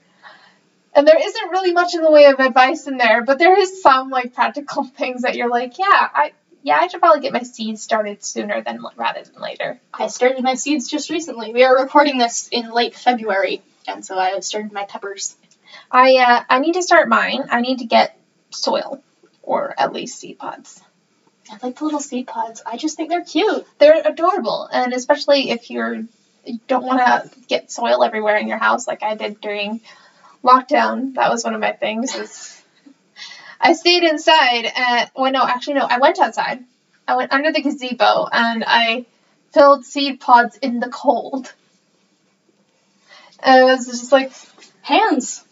And there isn't really much in the way of advice in there, but there is some like practical things that you're like, yeah, I yeah, I should probably get my seeds started sooner than rather than later. I started my seeds just recently. We are recording this in late February, and so I started my peppers. I uh, I need to start mine. I need to get soil or at least seed pods. I like the little seed pods. I just think they're cute. They're adorable, and especially if you're you don't want to get soil everywhere in your house like I did during lockdown. That was one of my things. Is I stayed inside and well no, actually no, I went outside. I went under the gazebo and I filled seed pods in the cold. And it was just like Hands.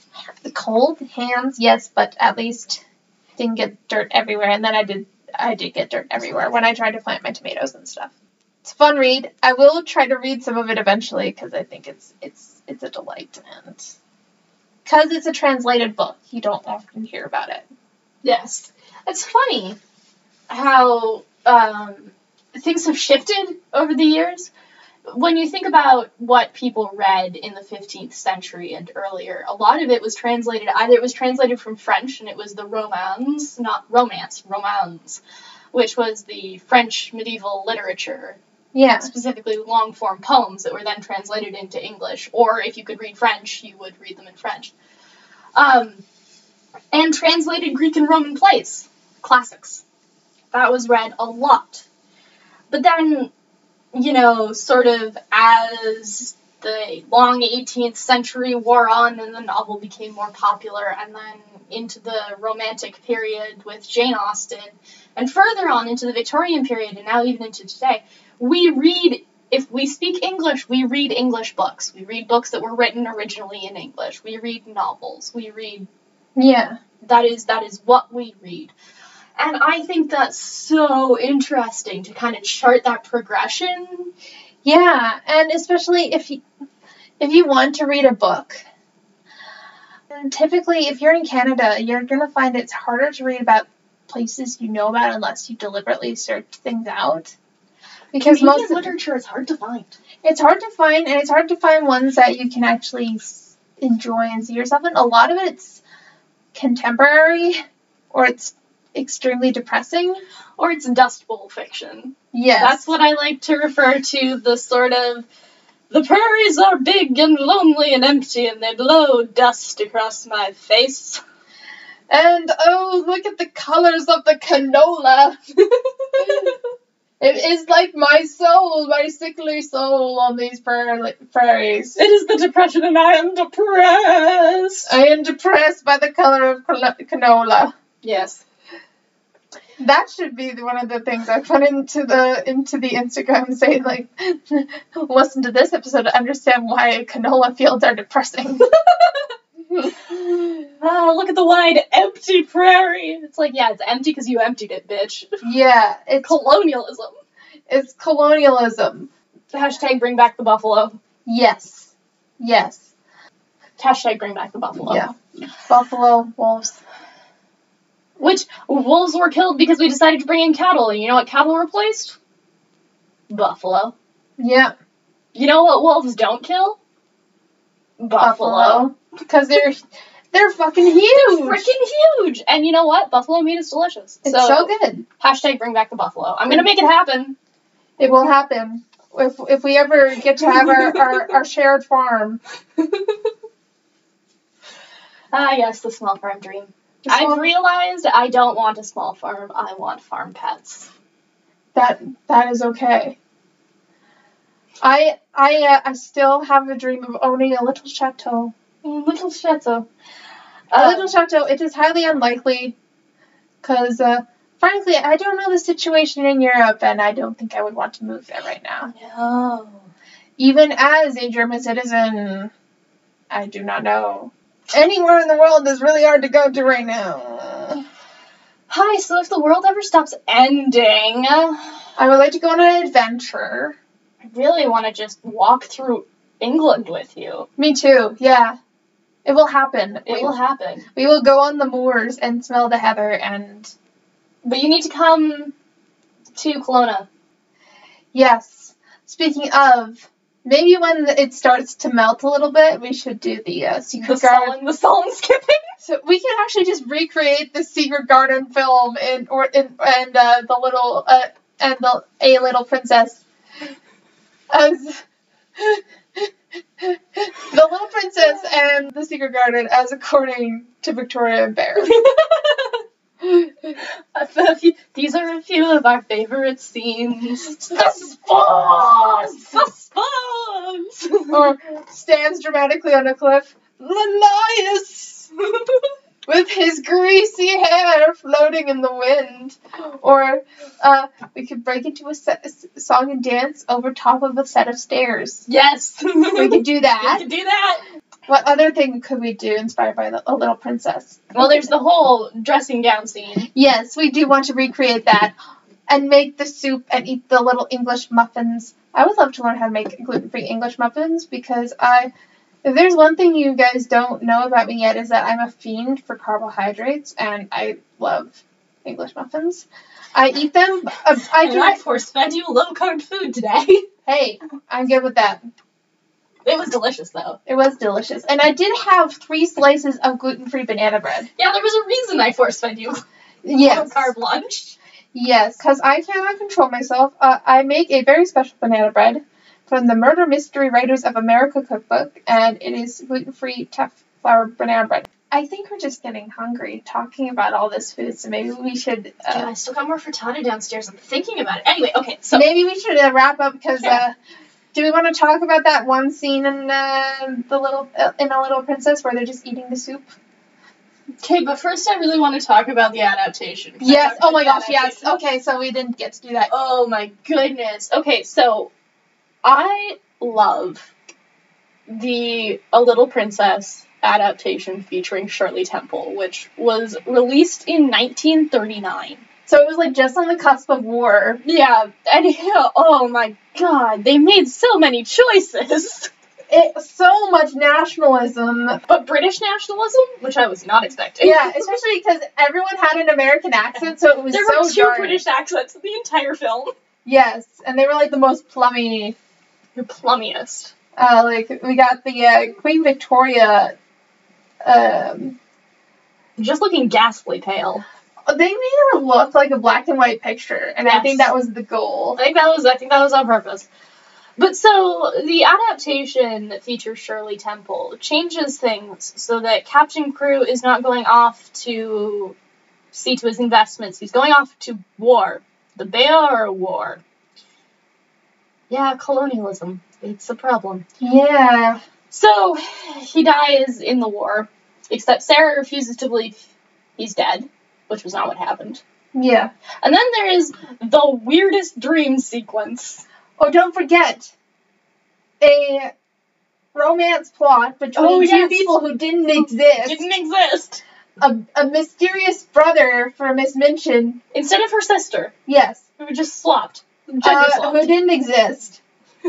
the cold hands, yes, but at least didn't get dirt everywhere. And then I did I did get dirt everywhere when I tried to plant my tomatoes and stuff. It's a fun read. I will try to read some of it eventually because I think it's it's it's a delight and because it's a translated book, you don't often hear about it. Yes. It's funny how um, things have shifted over the years. When you think about what people read in the 15th century and earlier, a lot of it was translated, either it was translated from French and it was the romance, not romance, romance, which was the French medieval literature, Yeah. specifically long form poems that were then translated into English, or if you could read French, you would read them in French. Um, and translated Greek and Roman plays, classics. That was read a lot. But then, you know, sort of as the long 18th century wore on and the novel became more popular, and then into the Romantic period with Jane Austen, and further on into the Victorian period, and now even into today, we read. If we speak English, we read English books. We read books that were written originally in English. We read novels. We read Yeah. that is that is what we read. And I think that's so interesting to kind of chart that progression. Yeah, and especially if you if you want to read a book. And typically, if you're in Canada, you're gonna find it's harder to read about places you know about unless you deliberately search things out. Because Canadian most of, literature is hard to find. it's hard to find, and it's hard to find ones that you can actually enjoy and see yourself in. A lot of it's contemporary, or it's extremely depressing. Or it's dust bowl fiction. Yes, That's what I like to refer to the sort of the prairies are big and lonely and empty and they blow dust across my face. And oh, look at the colors of the canola. It is like my soul, my sickly soul on these prair- prairies. It is the depression and I am depressed. I am depressed by the color of canola. Yes. That should be one of the things I put into the into the Instagram saying like, listen to this episode to understand why canola fields are depressing. Oh, look at the wide, empty prairie. It's like, yeah, it's empty because you emptied it, bitch. yeah, it's Colonialism. it's colonialism. Hashtag bring back the buffalo. Yes, yes, Hashtag bring back the buffalo. yeah. Buffalo wolves. Which wolves were killed because we decided to bring in cattle. And you know what cattle replaced? Buffalo. Yeah, You know what wolves don't kill? Buffalo. because they're they're fucking huge. They're freaking huge. And you know what? Buffalo meat is delicious. It's so, good. Hashtag bring back the buffalo. I'm gonna make it happen. It will happen if if we ever get to have our, our, our shared farm. ah, yes, the small farm dream. The I've realized I don't want a small farm. I want farm pets. that that is okay. I I uh, I still have a dream of owning a little chateau. Mm, Little chateau. A Uh, little chateau. It is highly unlikely, because uh, frankly, I don't know the situation in Europe, and I don't think I would want to move there right now. no. Even as a German citizen, I do not know. Anywhere in the world is really hard to go to right now. Hi, so if the world ever stops ending, I would like to go on an adventure. Really want to just walk through England with you. Me too. Yeah, it will happen. It we, will happen. we will go on the moors and smell the heather and But you need to come to Kelowna. yes. Speaking of Maybe when it starts to melt a little bit, we should do the uh, The Secret Garden. sullen, the sullen skipping. So we can actually just recreate the Secret Garden film in or in and uh, the little uh, and the a little princess as the little princess and the Secret Garden as according to Viktoria and Bear. These are a few of our favorite scenes. Suspense! Suspense! or stands dramatically on a cliff. Linnaeus! with his greasy hair floating in the wind. Or uh, we could break into a, set, a song and dance over top of a set of stairs. yes! We could do that. We could do that. What other thing could we do inspired by the, a little princess? Well, there's the whole dressing gown scene. Yes, we do want to recreate that and make the soup and eat the little English muffins. I would love to learn how to make gluten-free English muffins because I if there's one thing you guys don't know about me yet is that I'm a fiend for carbohydrates and I love English muffins. I eat them. Uh, I do. I force fed you low carb food today. Hey, I'm good with that. It was delicious though. It was delicious, and I did have three slices of gluten-free banana bread. Yeah, there was a reason I force fed you Yes. low carb lunch. Yes, because I cannot control myself. Uh, I make a very special banana bread from the Murder Mystery Writers of America cookbook, and it is gluten free, tough flour banana bread. I think we're just getting hungry talking about all this food, so maybe we should. Yeah, Uh, I still got more frittata downstairs. I'm thinking about it. Anyway, okay, so maybe we should uh, wrap up because. Yeah. Uh, do we want to talk about that one scene in uh, the little uh, in a Little Princess where they're just eating the soup? okay, but first I really want to talk about the adaptation. Yes. Oh my gosh. Yes. Okay. So we didn't get to do that. Oh my goodness. Okay, so I love the A Little Princess adaptation featuring Shirley Temple, which was released in 1939. So it was like just on the cusp of war. Yeah, and yeah, oh my god, they made so many choices. It so much nationalism. But British nationalism, which I was not expecting. Yeah, especially because everyone had an American accent, so it was so. there so were two jarring. British accents in the entire film. Yes, and they were like the most plummy. You're plummiest. Uh, like we got the uh, Queen Victoria. Um, Just looking ghastly pale. they made her look like a black and white picture, and I think that was the goal. I think that was I think that was on purpose. But so the adaptation that features Shirley Temple changes things so that Captain Crewe is not going off to see to his investments. He's going off to war. The Boer War. Yeah, colonialism. It's a problem. Yeah. So he dies in the war, except Sarah refuses to believe he's dead, which was not what happened. Yeah. And then there is the weirdest dream sequence. Oh, don't forget a romance plot between Oh, two yes. people who didn't exist. Didn't exist. a, a mysterious brother for Miss Minchin. Instead of her sister, Yes. who just slopped. Uh, who didn't exist.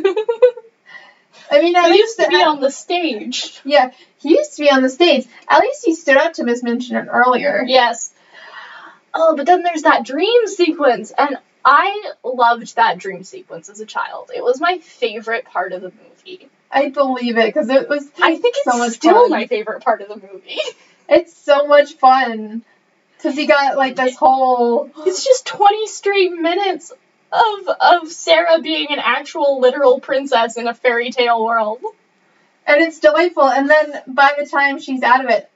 I mean, at He least used to be on the stage. Yeah, he used to be on the stage. At least he stood up to Miss Minchin earlier. Yes. Oh, but then there's that dream sequence, and I loved that dream sequence as a child. It was my favorite part of the movie. I believe it because it was. I think it's so much still fun. my favorite part of the movie. It's so much fun because he got like this whole. It's just 20 straight minutes of of Sarah being an actual literal princess in a fairy tale world. And it's delightful. And then by the time she's out of it,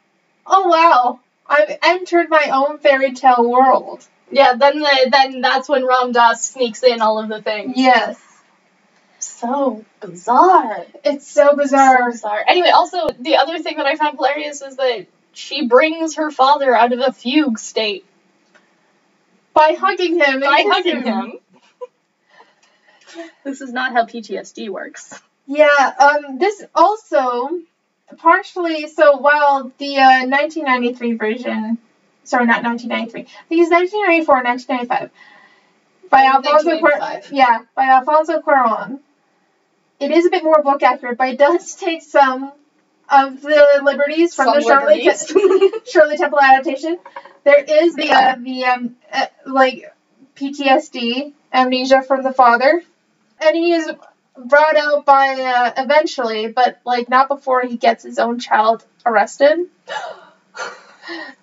oh wow, I've entered my own fairy tale world. Yeah, then the, then that's when Ram Dass sneaks in all of the things. Yes, So bizarre. it's so bizarre. So bizarre. Anyway, also the other thing that I found hilarious is that she brings her father out of a fugue state By hugging him. by hugging him. This is not how PTSD works. Yeah, um, this also partially so while the uh, 1993 version, sorry, not 1993, I think it's 1994 or 1995, by Alfonso Cuarón. 1985. Yeah, by Alfonso Cuarón. It is a bit more book accurate, but it does take some of the liberties from Some the Shirley, liberties. Te- Shirley Temple adaptation. There is the uh, the um uh, like PTSD amnesia from the father, and he is brought out by uh, eventually, but like not before he gets his own child arrested.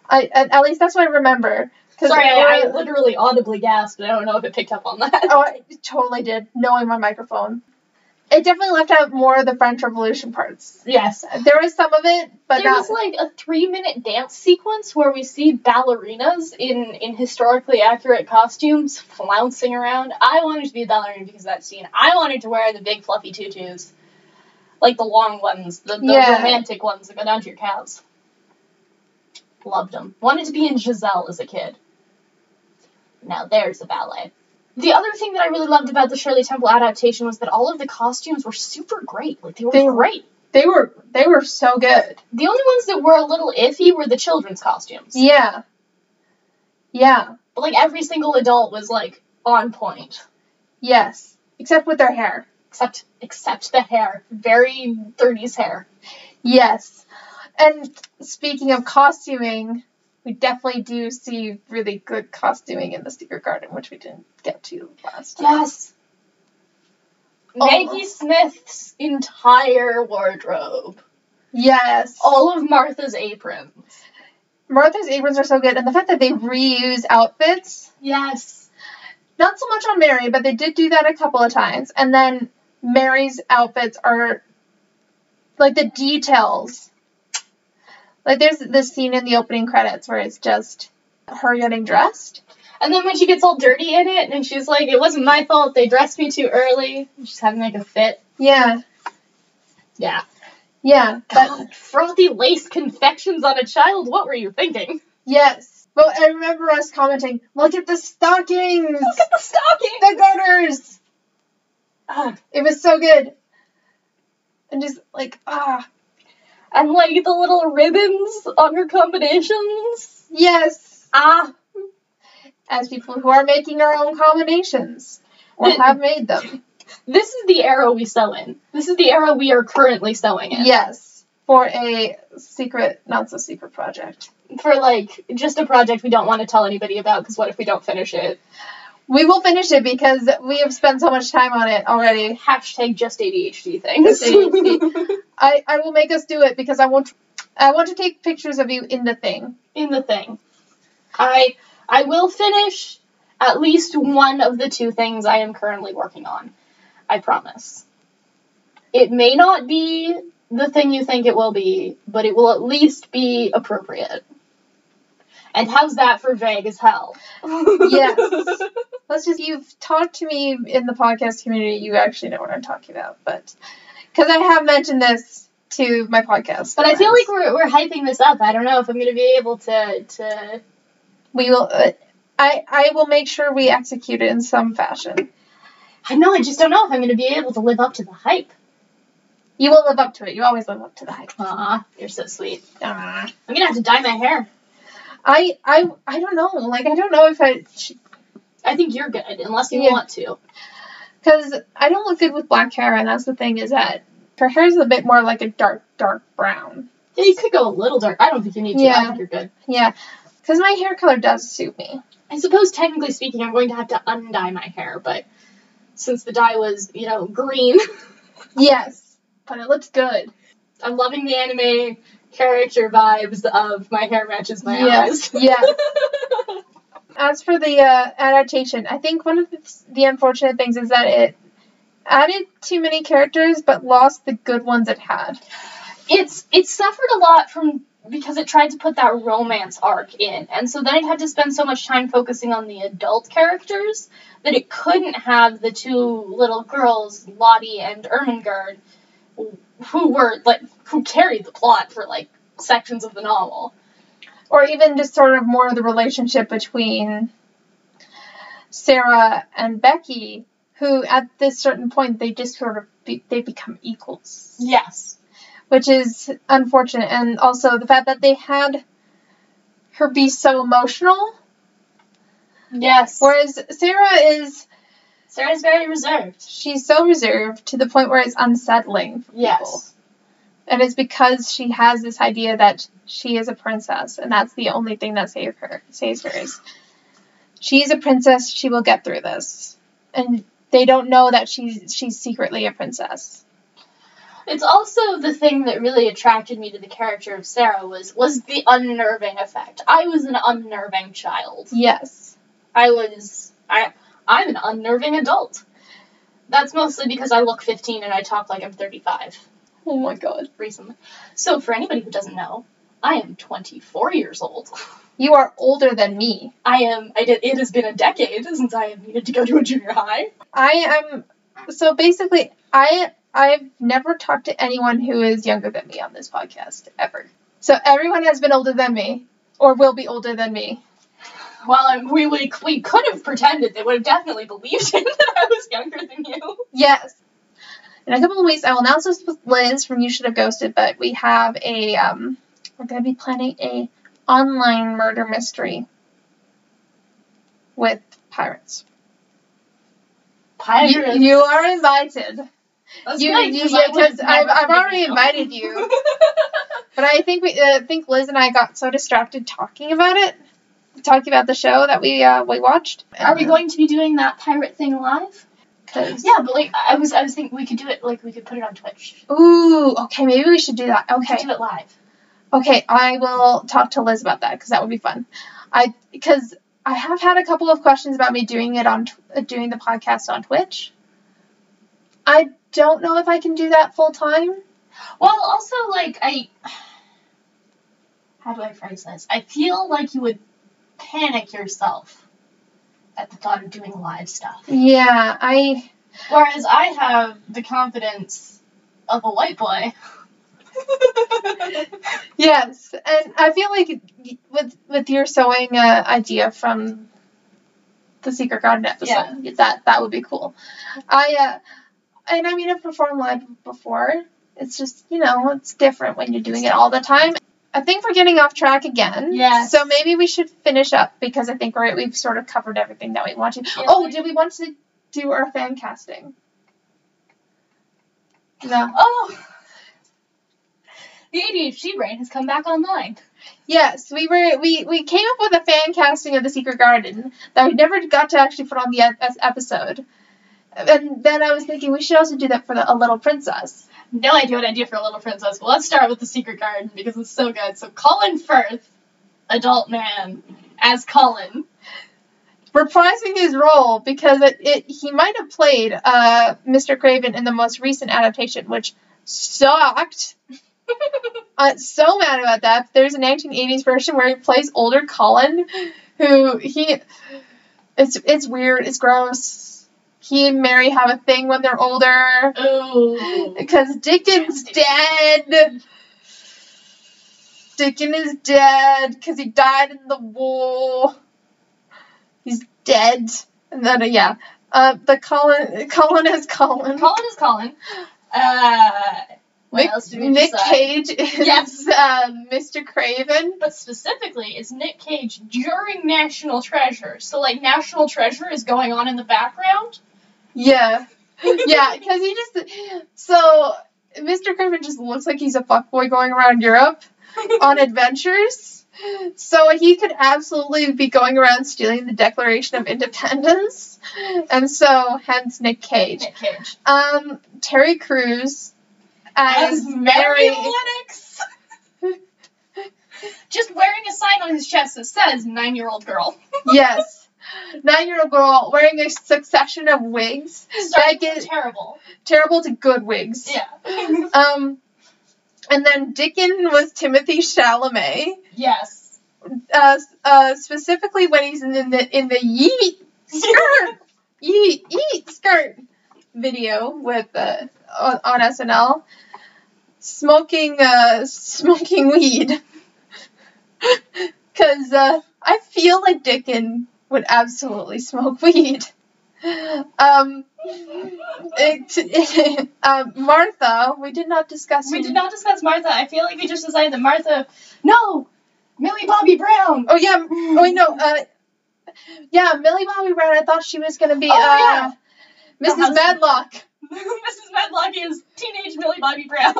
I at, at least that's what I remember. Sorry, I, I literally audibly gasped. I don't know if it picked up on that. Oh, I totally did, knowing my microphone. It definitely left out more of the French Revolution parts. Yes. There was some of it, but there was like a three minute dance sequence where we see ballerinas in, in historically accurate costumes flouncing around. I wanted to be a ballerina because of that scene. I wanted to wear the big fluffy tutus. Like the long ones, the, the Yeah. romantic ones that go down to your calves. Loved them. Wanted to be in Giselle as a kid. Now there's a ballet. The other thing that I really loved about the Shirley Temple adaptation was that all of the costumes were super great. Like they were They were- great. they were they were so good. The only ones that were a little iffy were the children's costumes. Yeah. Yeah. But like every single adult was like on point. Yes. Except with their hair. Except except the hair. Very 30s hair. Yes. And speaking of costuming, we definitely do see really good costuming in the Secret Garden, which we didn't get to last time. Yes. Maggie Smith's entire wardrobe. Yes. All of Martha's aprons. Martha's aprons are so good, and the fact that they reuse outfits, Yes. not so much on Mary, but they did do that a couple of times. And then Mary's outfits are like the details. Like there's this scene in the opening credits where it's just her getting dressed. And then when she gets all dirty in it and she's like, it wasn't my fault, they dressed me too early. She's having like a fit. Yeah. Yeah. Yeah. God, frothy lace confections on a child, what were you thinking? yes. But I remember us commenting, look at the stockings! Look at the stockings! the garters! Ah, It was so good. And just like, ah, and like the little ribbons on her combinations. yes. Ah, As people who are making our own combinations or have made them. this is the era we sew in. This is the era we are currently sewing in. Yes. For a secret, not so secret project. For like just a project we don't want to tell anybody about because what if we don't finish it? We will finish it because we have spent so much time on it already. Hashtag just ADHD things. ADHD. I, I will make us do it because I want I want to take pictures of you in the thing. in the thing. I I will finish at least one of the two things I am currently working on. I promise. It may not be the thing you think it will be, but it will at least be appropriate. And how's that for vague as hell? Yes. Let's just you've talked to me in the podcast community, you actually know what I'm talking about, but because I have mentioned this to my podcast. But I feel like we're, we're hyping this up. I don't know if I'm going to be able to, to. we will uh, I I will make sure we execute it in some fashion. I know, I just don't know if I'm going to be able to live up to the hype. You will live up to it. You always live up to the hype. Aw, you're so sweet. Ah. I'm going to have to dye my hair. I I I don't know. Like I don't know if I I think you're good, unless you Yeah. want to. because I don't look good with black hair, and that's the thing is that her hair is a bit more like a dark dark brown. Yeah, you could go a little dark. I don't think you need to. I think you're good. Yeah, because my hair color does suit me. I suppose, technically speaking, I'm going to have to undye my hair, but since the dye was, you know, green, Yes, but it looks good. I'm loving the anime character vibes of my hair matches my Yes, eyes. yeah. As for the uh, adaptation, I think one of the, the unfortunate things is that it added too many characters but lost the good ones it had. it's it suffered a lot from because it tried to put that romance arc in, and so then it had to spend so much time focusing on the adult characters that it couldn't have the two little girls, Lottie and Ermengarde, who were like who carried the plot for like sections of the novel. or even just sort of more of the relationship between Sarah and Becky, who at this certain point they just sort of be, they become equals, Yes. which is unfortunate, and also the fact that they had her be so emotional, Yes. whereas Sarah is Sarah's very reserved. she's so reserved to the point where it's unsettling for people. Yes. And it's because she has this idea that she is a princess, and that's the only thing that saves her. Saves her is she's a princess. She will get through this, and they don't know that she's she's secretly a princess. It's also the thing that really attracted me to the character of Sarah was was the unnerving effect. I was an unnerving child. Yes. I was I I'm an unnerving adult. That's mostly because I look 15 and I talk like I'm 35 Oh my god. recently. So for anybody who doesn't know, I am 24 years old. You are older than me. I am. I did. It has been a decade since I have needed to go to a junior high. I am so basically I I've never talked to anyone who is younger than me on this podcast ever. So everyone has been older than me or will be older than me. Well, we, we we could have pretended they would have definitely believed it that I was younger than you. Yes. In a couple of weeks, I will announce this with Liz from You Should Have Ghosted, but we have a, um, we're going to be planning a online murder mystery with pirates. You, Pirates. you are invited. That's you- good, you- yeah, I would 'cause never I've- I've already invited you. But I think we, uh, think Liz and I got so distracted talking about it, talking about the show that we uh, we watched. Are we going to be doing that pirate thing live? Cause... Yeah, but like I was, I was thinking we could do it. Like we could put it on Twitch. Ooh, okay, maybe we should do that. We Okay. do it live. Okay, I will talk to Liz about that because that would be fun. I because I have had a couple of questions about me doing it on uh, doing the podcast on Twitch. I don't know if I can do that full time. Well, also like I, how do I phrase this? I feel like you would panic yourself at the thought of doing live stuff. Yeah, I Whereas I have the confidence of a white boy. yes, and I feel like with with your sewing uh, idea from the Secret Garden episode, that that would be cool. I uh, and I mean I've performed live before. It's just you know it's different when you're doing it all the time. I think we're getting off track again. Yeah. So maybe we should finish up because I think we're, we've sort of covered everything that we want to. Yeah. Oh, did we want to do our fan casting? No. oh, the ADHD brain has come back online. Yes, we were we we came up with a fan casting of the Secret Garden that we never got to actually put on the episode. And then I was thinking we should also do that for the, a Little Princess. No idea what I do for a Little Princess, but let's start with the Secret Garden because it's so good. So Colin Firth, adult man, as Colin. reprising his role because it, it he might have played uh, Mr. Craven in the most recent adaptation, which sucked. I'm so mad about that. There's a 1980s version where he plays older Colin, who he it's it's weird, it's gross. He and Mary have a thing when they're older Ooh. because Dickon's dead. Dickon is dead because he died in the war. He's dead. And then, uh, yeah. Uh, the Colin, Colin is Colin. Colin is Colin. Uh, what Nick, else do we Nick decide? Cage is Yes. uh, Mr. Craven. But specifically, it's Nick Cage during National Treasure. So, like, National Treasure is going on in the background. Yeah. Yeah, because he just. So, Mr. Craven just looks like he's a fuckboy going around Europe on adventures. So he could absolutely be going around stealing the Declaration of Independence. And so, hence Nick Cage. Nick Cage. Um, Terry Crews as, As Mary Mary. Lennox. Just wearing a sign on his chest that says nine year old girl. yes. Nine year old girl wearing a succession of wigs. Starting That terrible. terrible to good wigs. Yeah. Um, and then Dickon was Timothée Chalamet. yes. Uh, uh, specifically when he's in the in the yeet skirt, yeet yeet skirt video with uh, on, on SNL, smoking uh smoking weed. Cause uh, I feel like Dickon would absolutely smoke weed. Um, it, uh, Martha, we did not discuss. We did not discuss Martha. I feel like we just decided that Martha. No! Millie Bobby Brown! Oh yeah. Oh wait, no. Uh, yeah, Millie Bobby Brown. I thought she was gonna be Oh, uh, The Mrs. Medlock. Mrs. Medlock is teenage Millie Bobby Brown.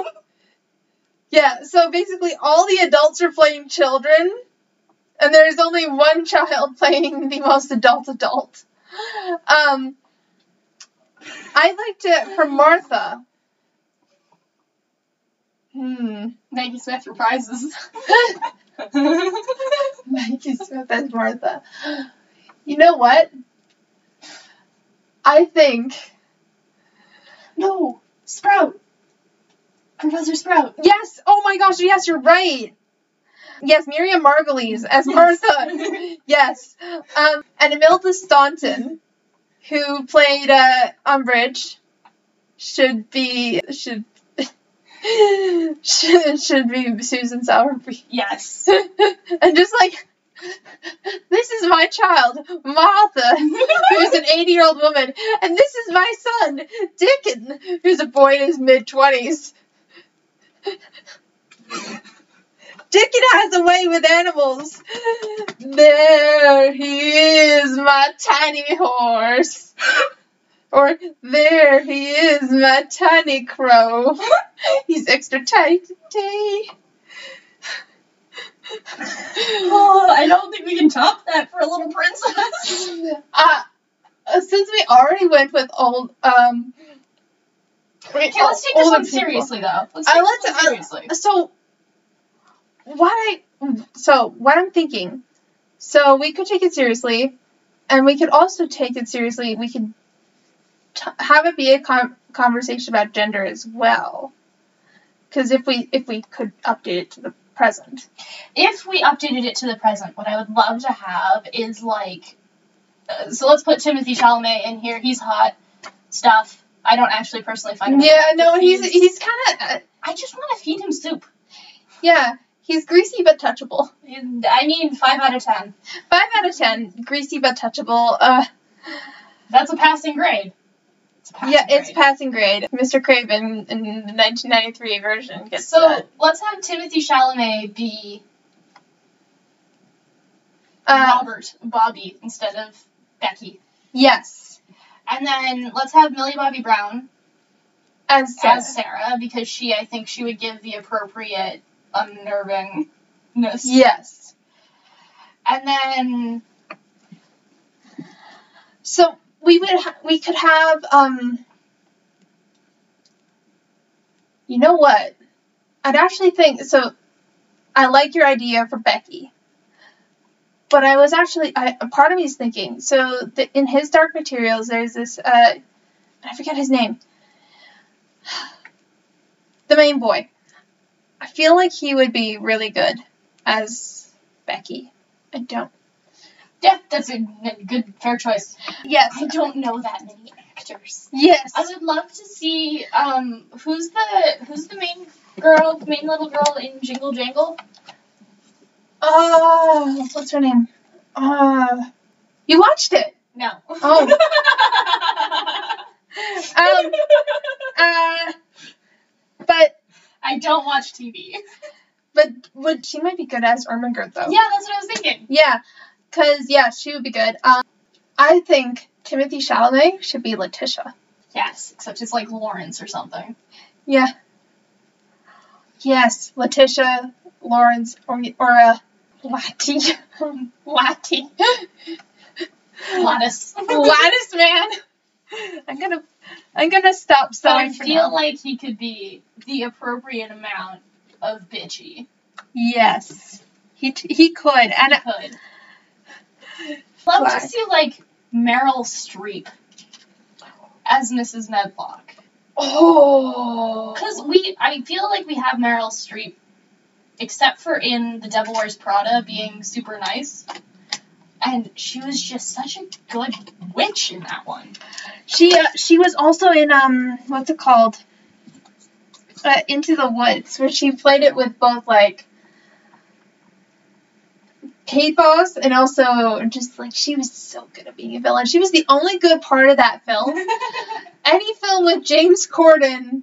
Yeah. So basically, all the adults are playing children, and there's only one child playing the most adult adult. Um. I liked it for Martha. Hmm. Maggie Smith reprises. Maggie Smith as Martha. You know what? I think no, Sprout. Professor Sprout. yes. Oh my gosh. Yes, you're right. Yes, Miriam Margolyes as Martha. yes. Um, and Imelda Staunton, who played uh, Umbridge, should be should should should be Susan Sowerby. Yes. and just like this is my child, Martha, who's an 80 year old woman, and this is my son, Dickon, who's a boy in his mid 20s. Dickon has a way with animals. There he is, my tiny horse. Or there he is, my tiny crow. He's extra tiny today. oh, I don't think we can top that for a little princess. Uh, uh, since we already went with old, um. Okay, let's take this one seriously, though. Let's take I this one uh, seriously. so what I so what I'm thinking. So we could take it seriously, and we could also take it seriously. We could t- have it be a con- conversation about gender as well. Because if we if we could update it to the present, if we updated it to the present, what I would love to have is like, uh, so let's put Timothée Chalamet in here. He's hot stuff. I don't actually personally find him. yeah, no, he's he's kind of uh, I just want to feed him soup. yeah, he's greasy but touchable. I mean, five out of ten. Five out of ten, greasy but touchable. Uh, That's a passing grade. It's a passing yeah, it's grade. passing grade. Mr. Craven in the 1993 version gets So that. let's have Timothée Chalamet be Uh, Robert Bobby instead of Becky, yes, and then let's have Millie Bobby Brown as Sarah. as Sarah because she, I think, she would give the appropriate unnervingness. Yes. And then So we would ha- we could have um. You know what? I'd actually think so. I like your idea for Becky, but I was actually I, a part of me is thinking so the, in his Dark Materials there's this uh I forget his name. The main boy. I feel like he would be really good as Becky. I don't. yeah, that's a, good fair choice. Yes. I don't know that many actors. Yes. I would love to see um who's the who's the main girl, the main little girl in Jingle Jangle. Oh, what's her name? Uh, you watched it. No. Oh. Um, uh, but I don't watch TV. but would she might be good as Ermengarde though? Yeah, that's what I was thinking. Yeah, cause yeah, she would be good. Um, I think Timothée Chalamet should be Letitia. Yes, except it's like Lawrence or something. Yeah. Yes, Letitia, Lawrence, or or uh, Lottie, Lottie, Lattice. Lattice man. I'm gonna I'm gonna stop So I selling for feel now. like he could be the appropriate amount of bitchy. Yes, he t- he could, and He could. Love Why? to see like Meryl Streep as Mrs. Medlock. oh, Because we, I feel like we have Meryl Streep, except for in The Devil Wears Prada being super nice. And she was just such a good witch in that one. she uh, she was also in um what's it called? Uh, Into the Woods, where she played it with both like pathos and also just like she was so good at being a villain. She was the only good part of that film. Any film with James Corden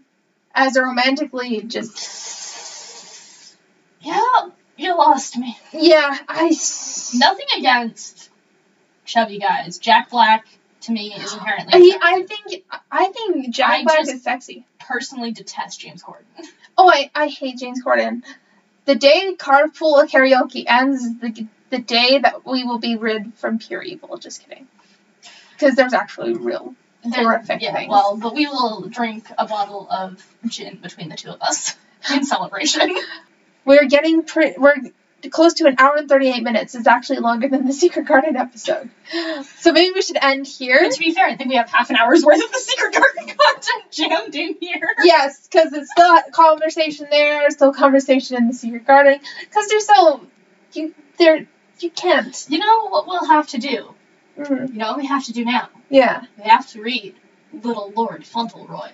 as a romantic lead, just yeah, you lost me. yeah, I Nothing against chubby guys. Jack Black to me is inherently. He. I think I think Jack I Black is sexy. personally detest James Corden. Oh, I, I hate James Corden. The day Carpool Karaoke ends is the, the day that we will be rid from pure evil. Just kidding. Because there's actually real horrific yeah, things. well, but we will drink a bottle of gin between the two of us in celebration. we're getting pre- we're close to an hour and 38 minutes. It's actually longer than the Secret Garden episode. So maybe we should end here. But to be fair, I think we have half an hour's worth of the Secret Garden content jammed in here. Yes, because it's still conversation there, still conversation in the Secret Garden. Because they're so you they're you can't. You know what we'll have to do? Mm, You know what we have to do now? yeah, We have to read Little Lord Fauntleroy.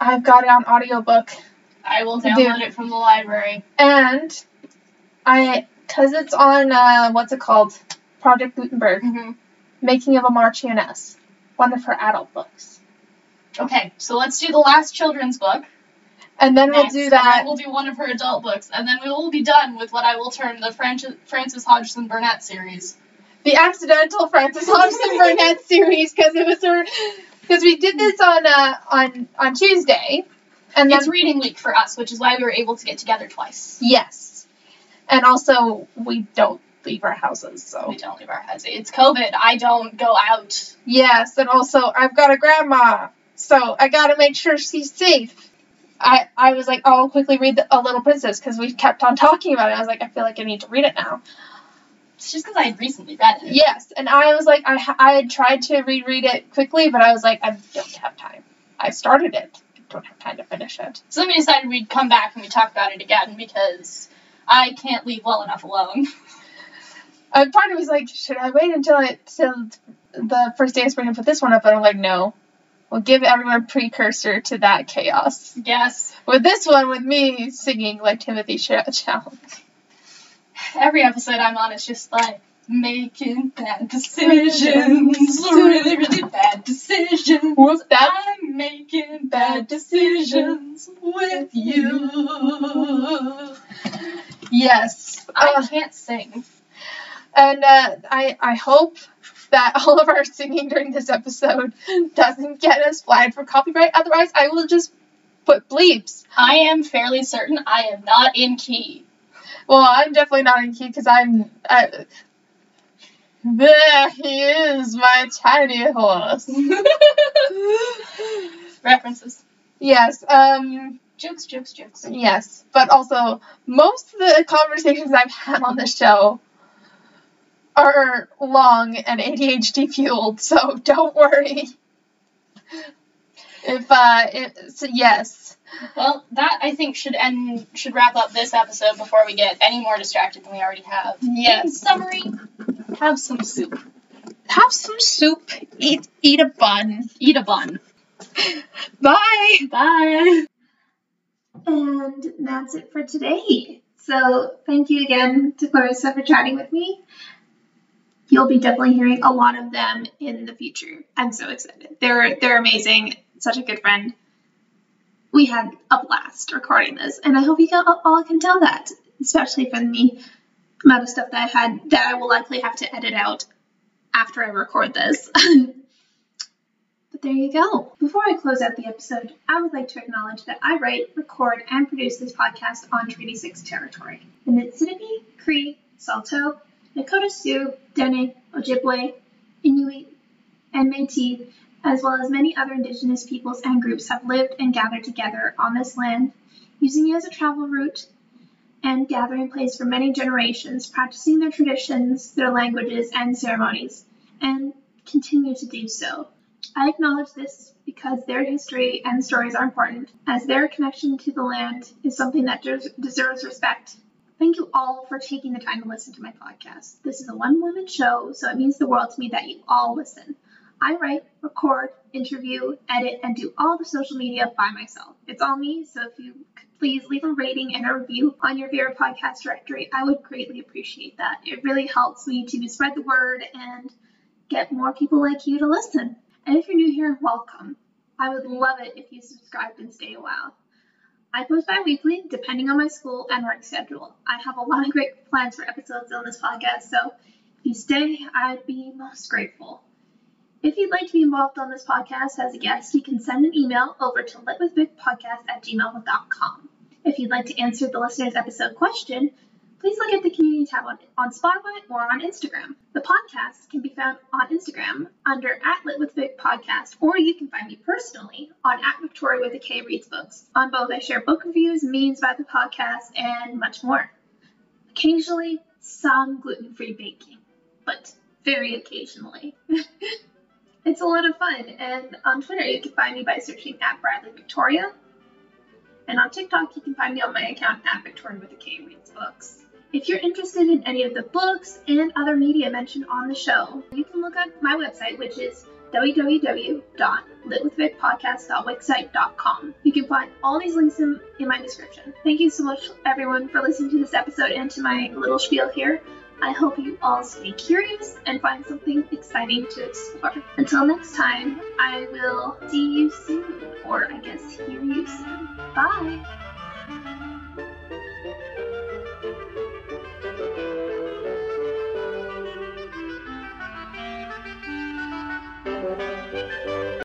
I've got it on audiobook. I will Dude. download it from the library. And I, because it's on, uh, what's it called? Project Gutenberg, Mm-hmm. Making of a Marchioness, one of her adult books. Okay, so let's do the last children's book. And then next, we'll do that. we'll do one of her adult books, and then we will be done with what I will term the Frances, Frances Hodgson Burnett series. the accidental Frances Hodgson Burnett series, because it was her, because we did this on, uh, on, on Tuesday. And then, It's reading week for us, which is why we were able to get together twice. yes. And also, we don't leave our houses, so. We don't leave our houses. It's COVID. I don't go out. Yes, and also I've got a grandma, so I gotta make sure she's safe. I I was like, oh, I'll quickly read the, A Little Princess because we kept on talking about it. I was like, I feel like I need to read it now. It's just because I had recently read it. Yes, and I was like, I I had tried to reread it quickly, but I was like, I don't have time. I started it, don't have time to finish it. So then we decided we'd come back and we'd talk about it again because I can't leave well enough alone. And part of me was like, should I wait until I till the first day of spring and put this one up? And I'm like, no. We'll give everyone a precursor to that chaos. yes. With this one, with me singing like Timothée Ch- Chalamet. Every episode I'm on is just like making bad decisions. really, really bad decisions. Whoop that. I'm making bad decisions with you. Yes. I Uh, can't sing. and uh, I I hope that all of our singing during this episode doesn't get us flagged for copyright. Otherwise, I will just put bleeps. I am fairly certain I am not in key. Well, I'm definitely not in key because I'm. I, there he is, my tiny horse. References. yes. Um. Jokes, jokes, jokes. Yes, but also most of the conversations I've had on the show are long and ADHD fueled, so don't worry. If uh, it, so yes, Well, that I think should end should wrap up this episode before we get any more distracted than we already have. In yes. summary, have some soup. Have some soup. Eat eat a bun. Eat a bun. Bye. Bye. And that's it for today. So thank you again to Clarissa for chatting with me. You'll be definitely hearing a lot of them in the future. I'm so excited. They're they're amazing. Such a good friend. We had a blast recording this, and I hope you all, can tell that, especially from the amount of stuff that I had that I will likely have to edit out after I record this. But there you go. Before I close out the episode, I would like to acknowledge that I write, record, and produce this podcast on Treaty 6 territory. The Niitsitapi, Cree, Saulteaux, Nakota Sioux, Dene, Ojibwe, Inuit, and Métis, as well as many other Indigenous peoples and groups have lived and gathered together on this land, using it as a travel route and gathering place for many generations, practicing their traditions, their languages, and ceremonies, and continue to do so. I acknowledge this because their history and stories are important, as their connection to the land is something that des- deserves respect. Thank you all for taking the time to listen to my podcast. This is a one woman show, so it means the world to me that you all listen. I write, record, interview, edit, and do all the social media by myself. It's all me, so if you could please leave a rating and a review on your favorite podcast directory, I would greatly appreciate that. It really helps me to spread the word and get more people like you to listen. And if you're new here, welcome. I would love it if you subscribed and stay a while. I post bi-weekly, depending on my school and work schedule. I have a lot of great plans for episodes on this podcast, so if you stay, I'd be most grateful. If you'd like to be involved on this podcast as a guest, you can send an email over to litwithvikpodcast at gmail.com. If you'd like to answer the listener's episode question, please look at the community tab on, on Spotify or on Instagram. The podcast can be found on Instagram under at Lit or you can find me personally on at Viktoria with a K Reads Books. On both, I share book reviews, memes about the podcast, and much more. Occasionally, some gluten free baking, but very occasionally. it's a lot of fun, and on Twitter, you can find me by searching at Bradley Viktoria. And on TikTok, you can find me on my account at Viktoria with a K Reads Books. If you're interested in any of the books and other media mentioned on the show, you can look at my website, which is www.litwithvikpodcast.wixsite.com. You can find all these links in, in my description. Thank you so much, everyone, for listening to this episode and to my little spiel here. I hope you all stay curious and find something exciting to explore. Until next time, I will see you soon, or I guess hear you soon. Bye!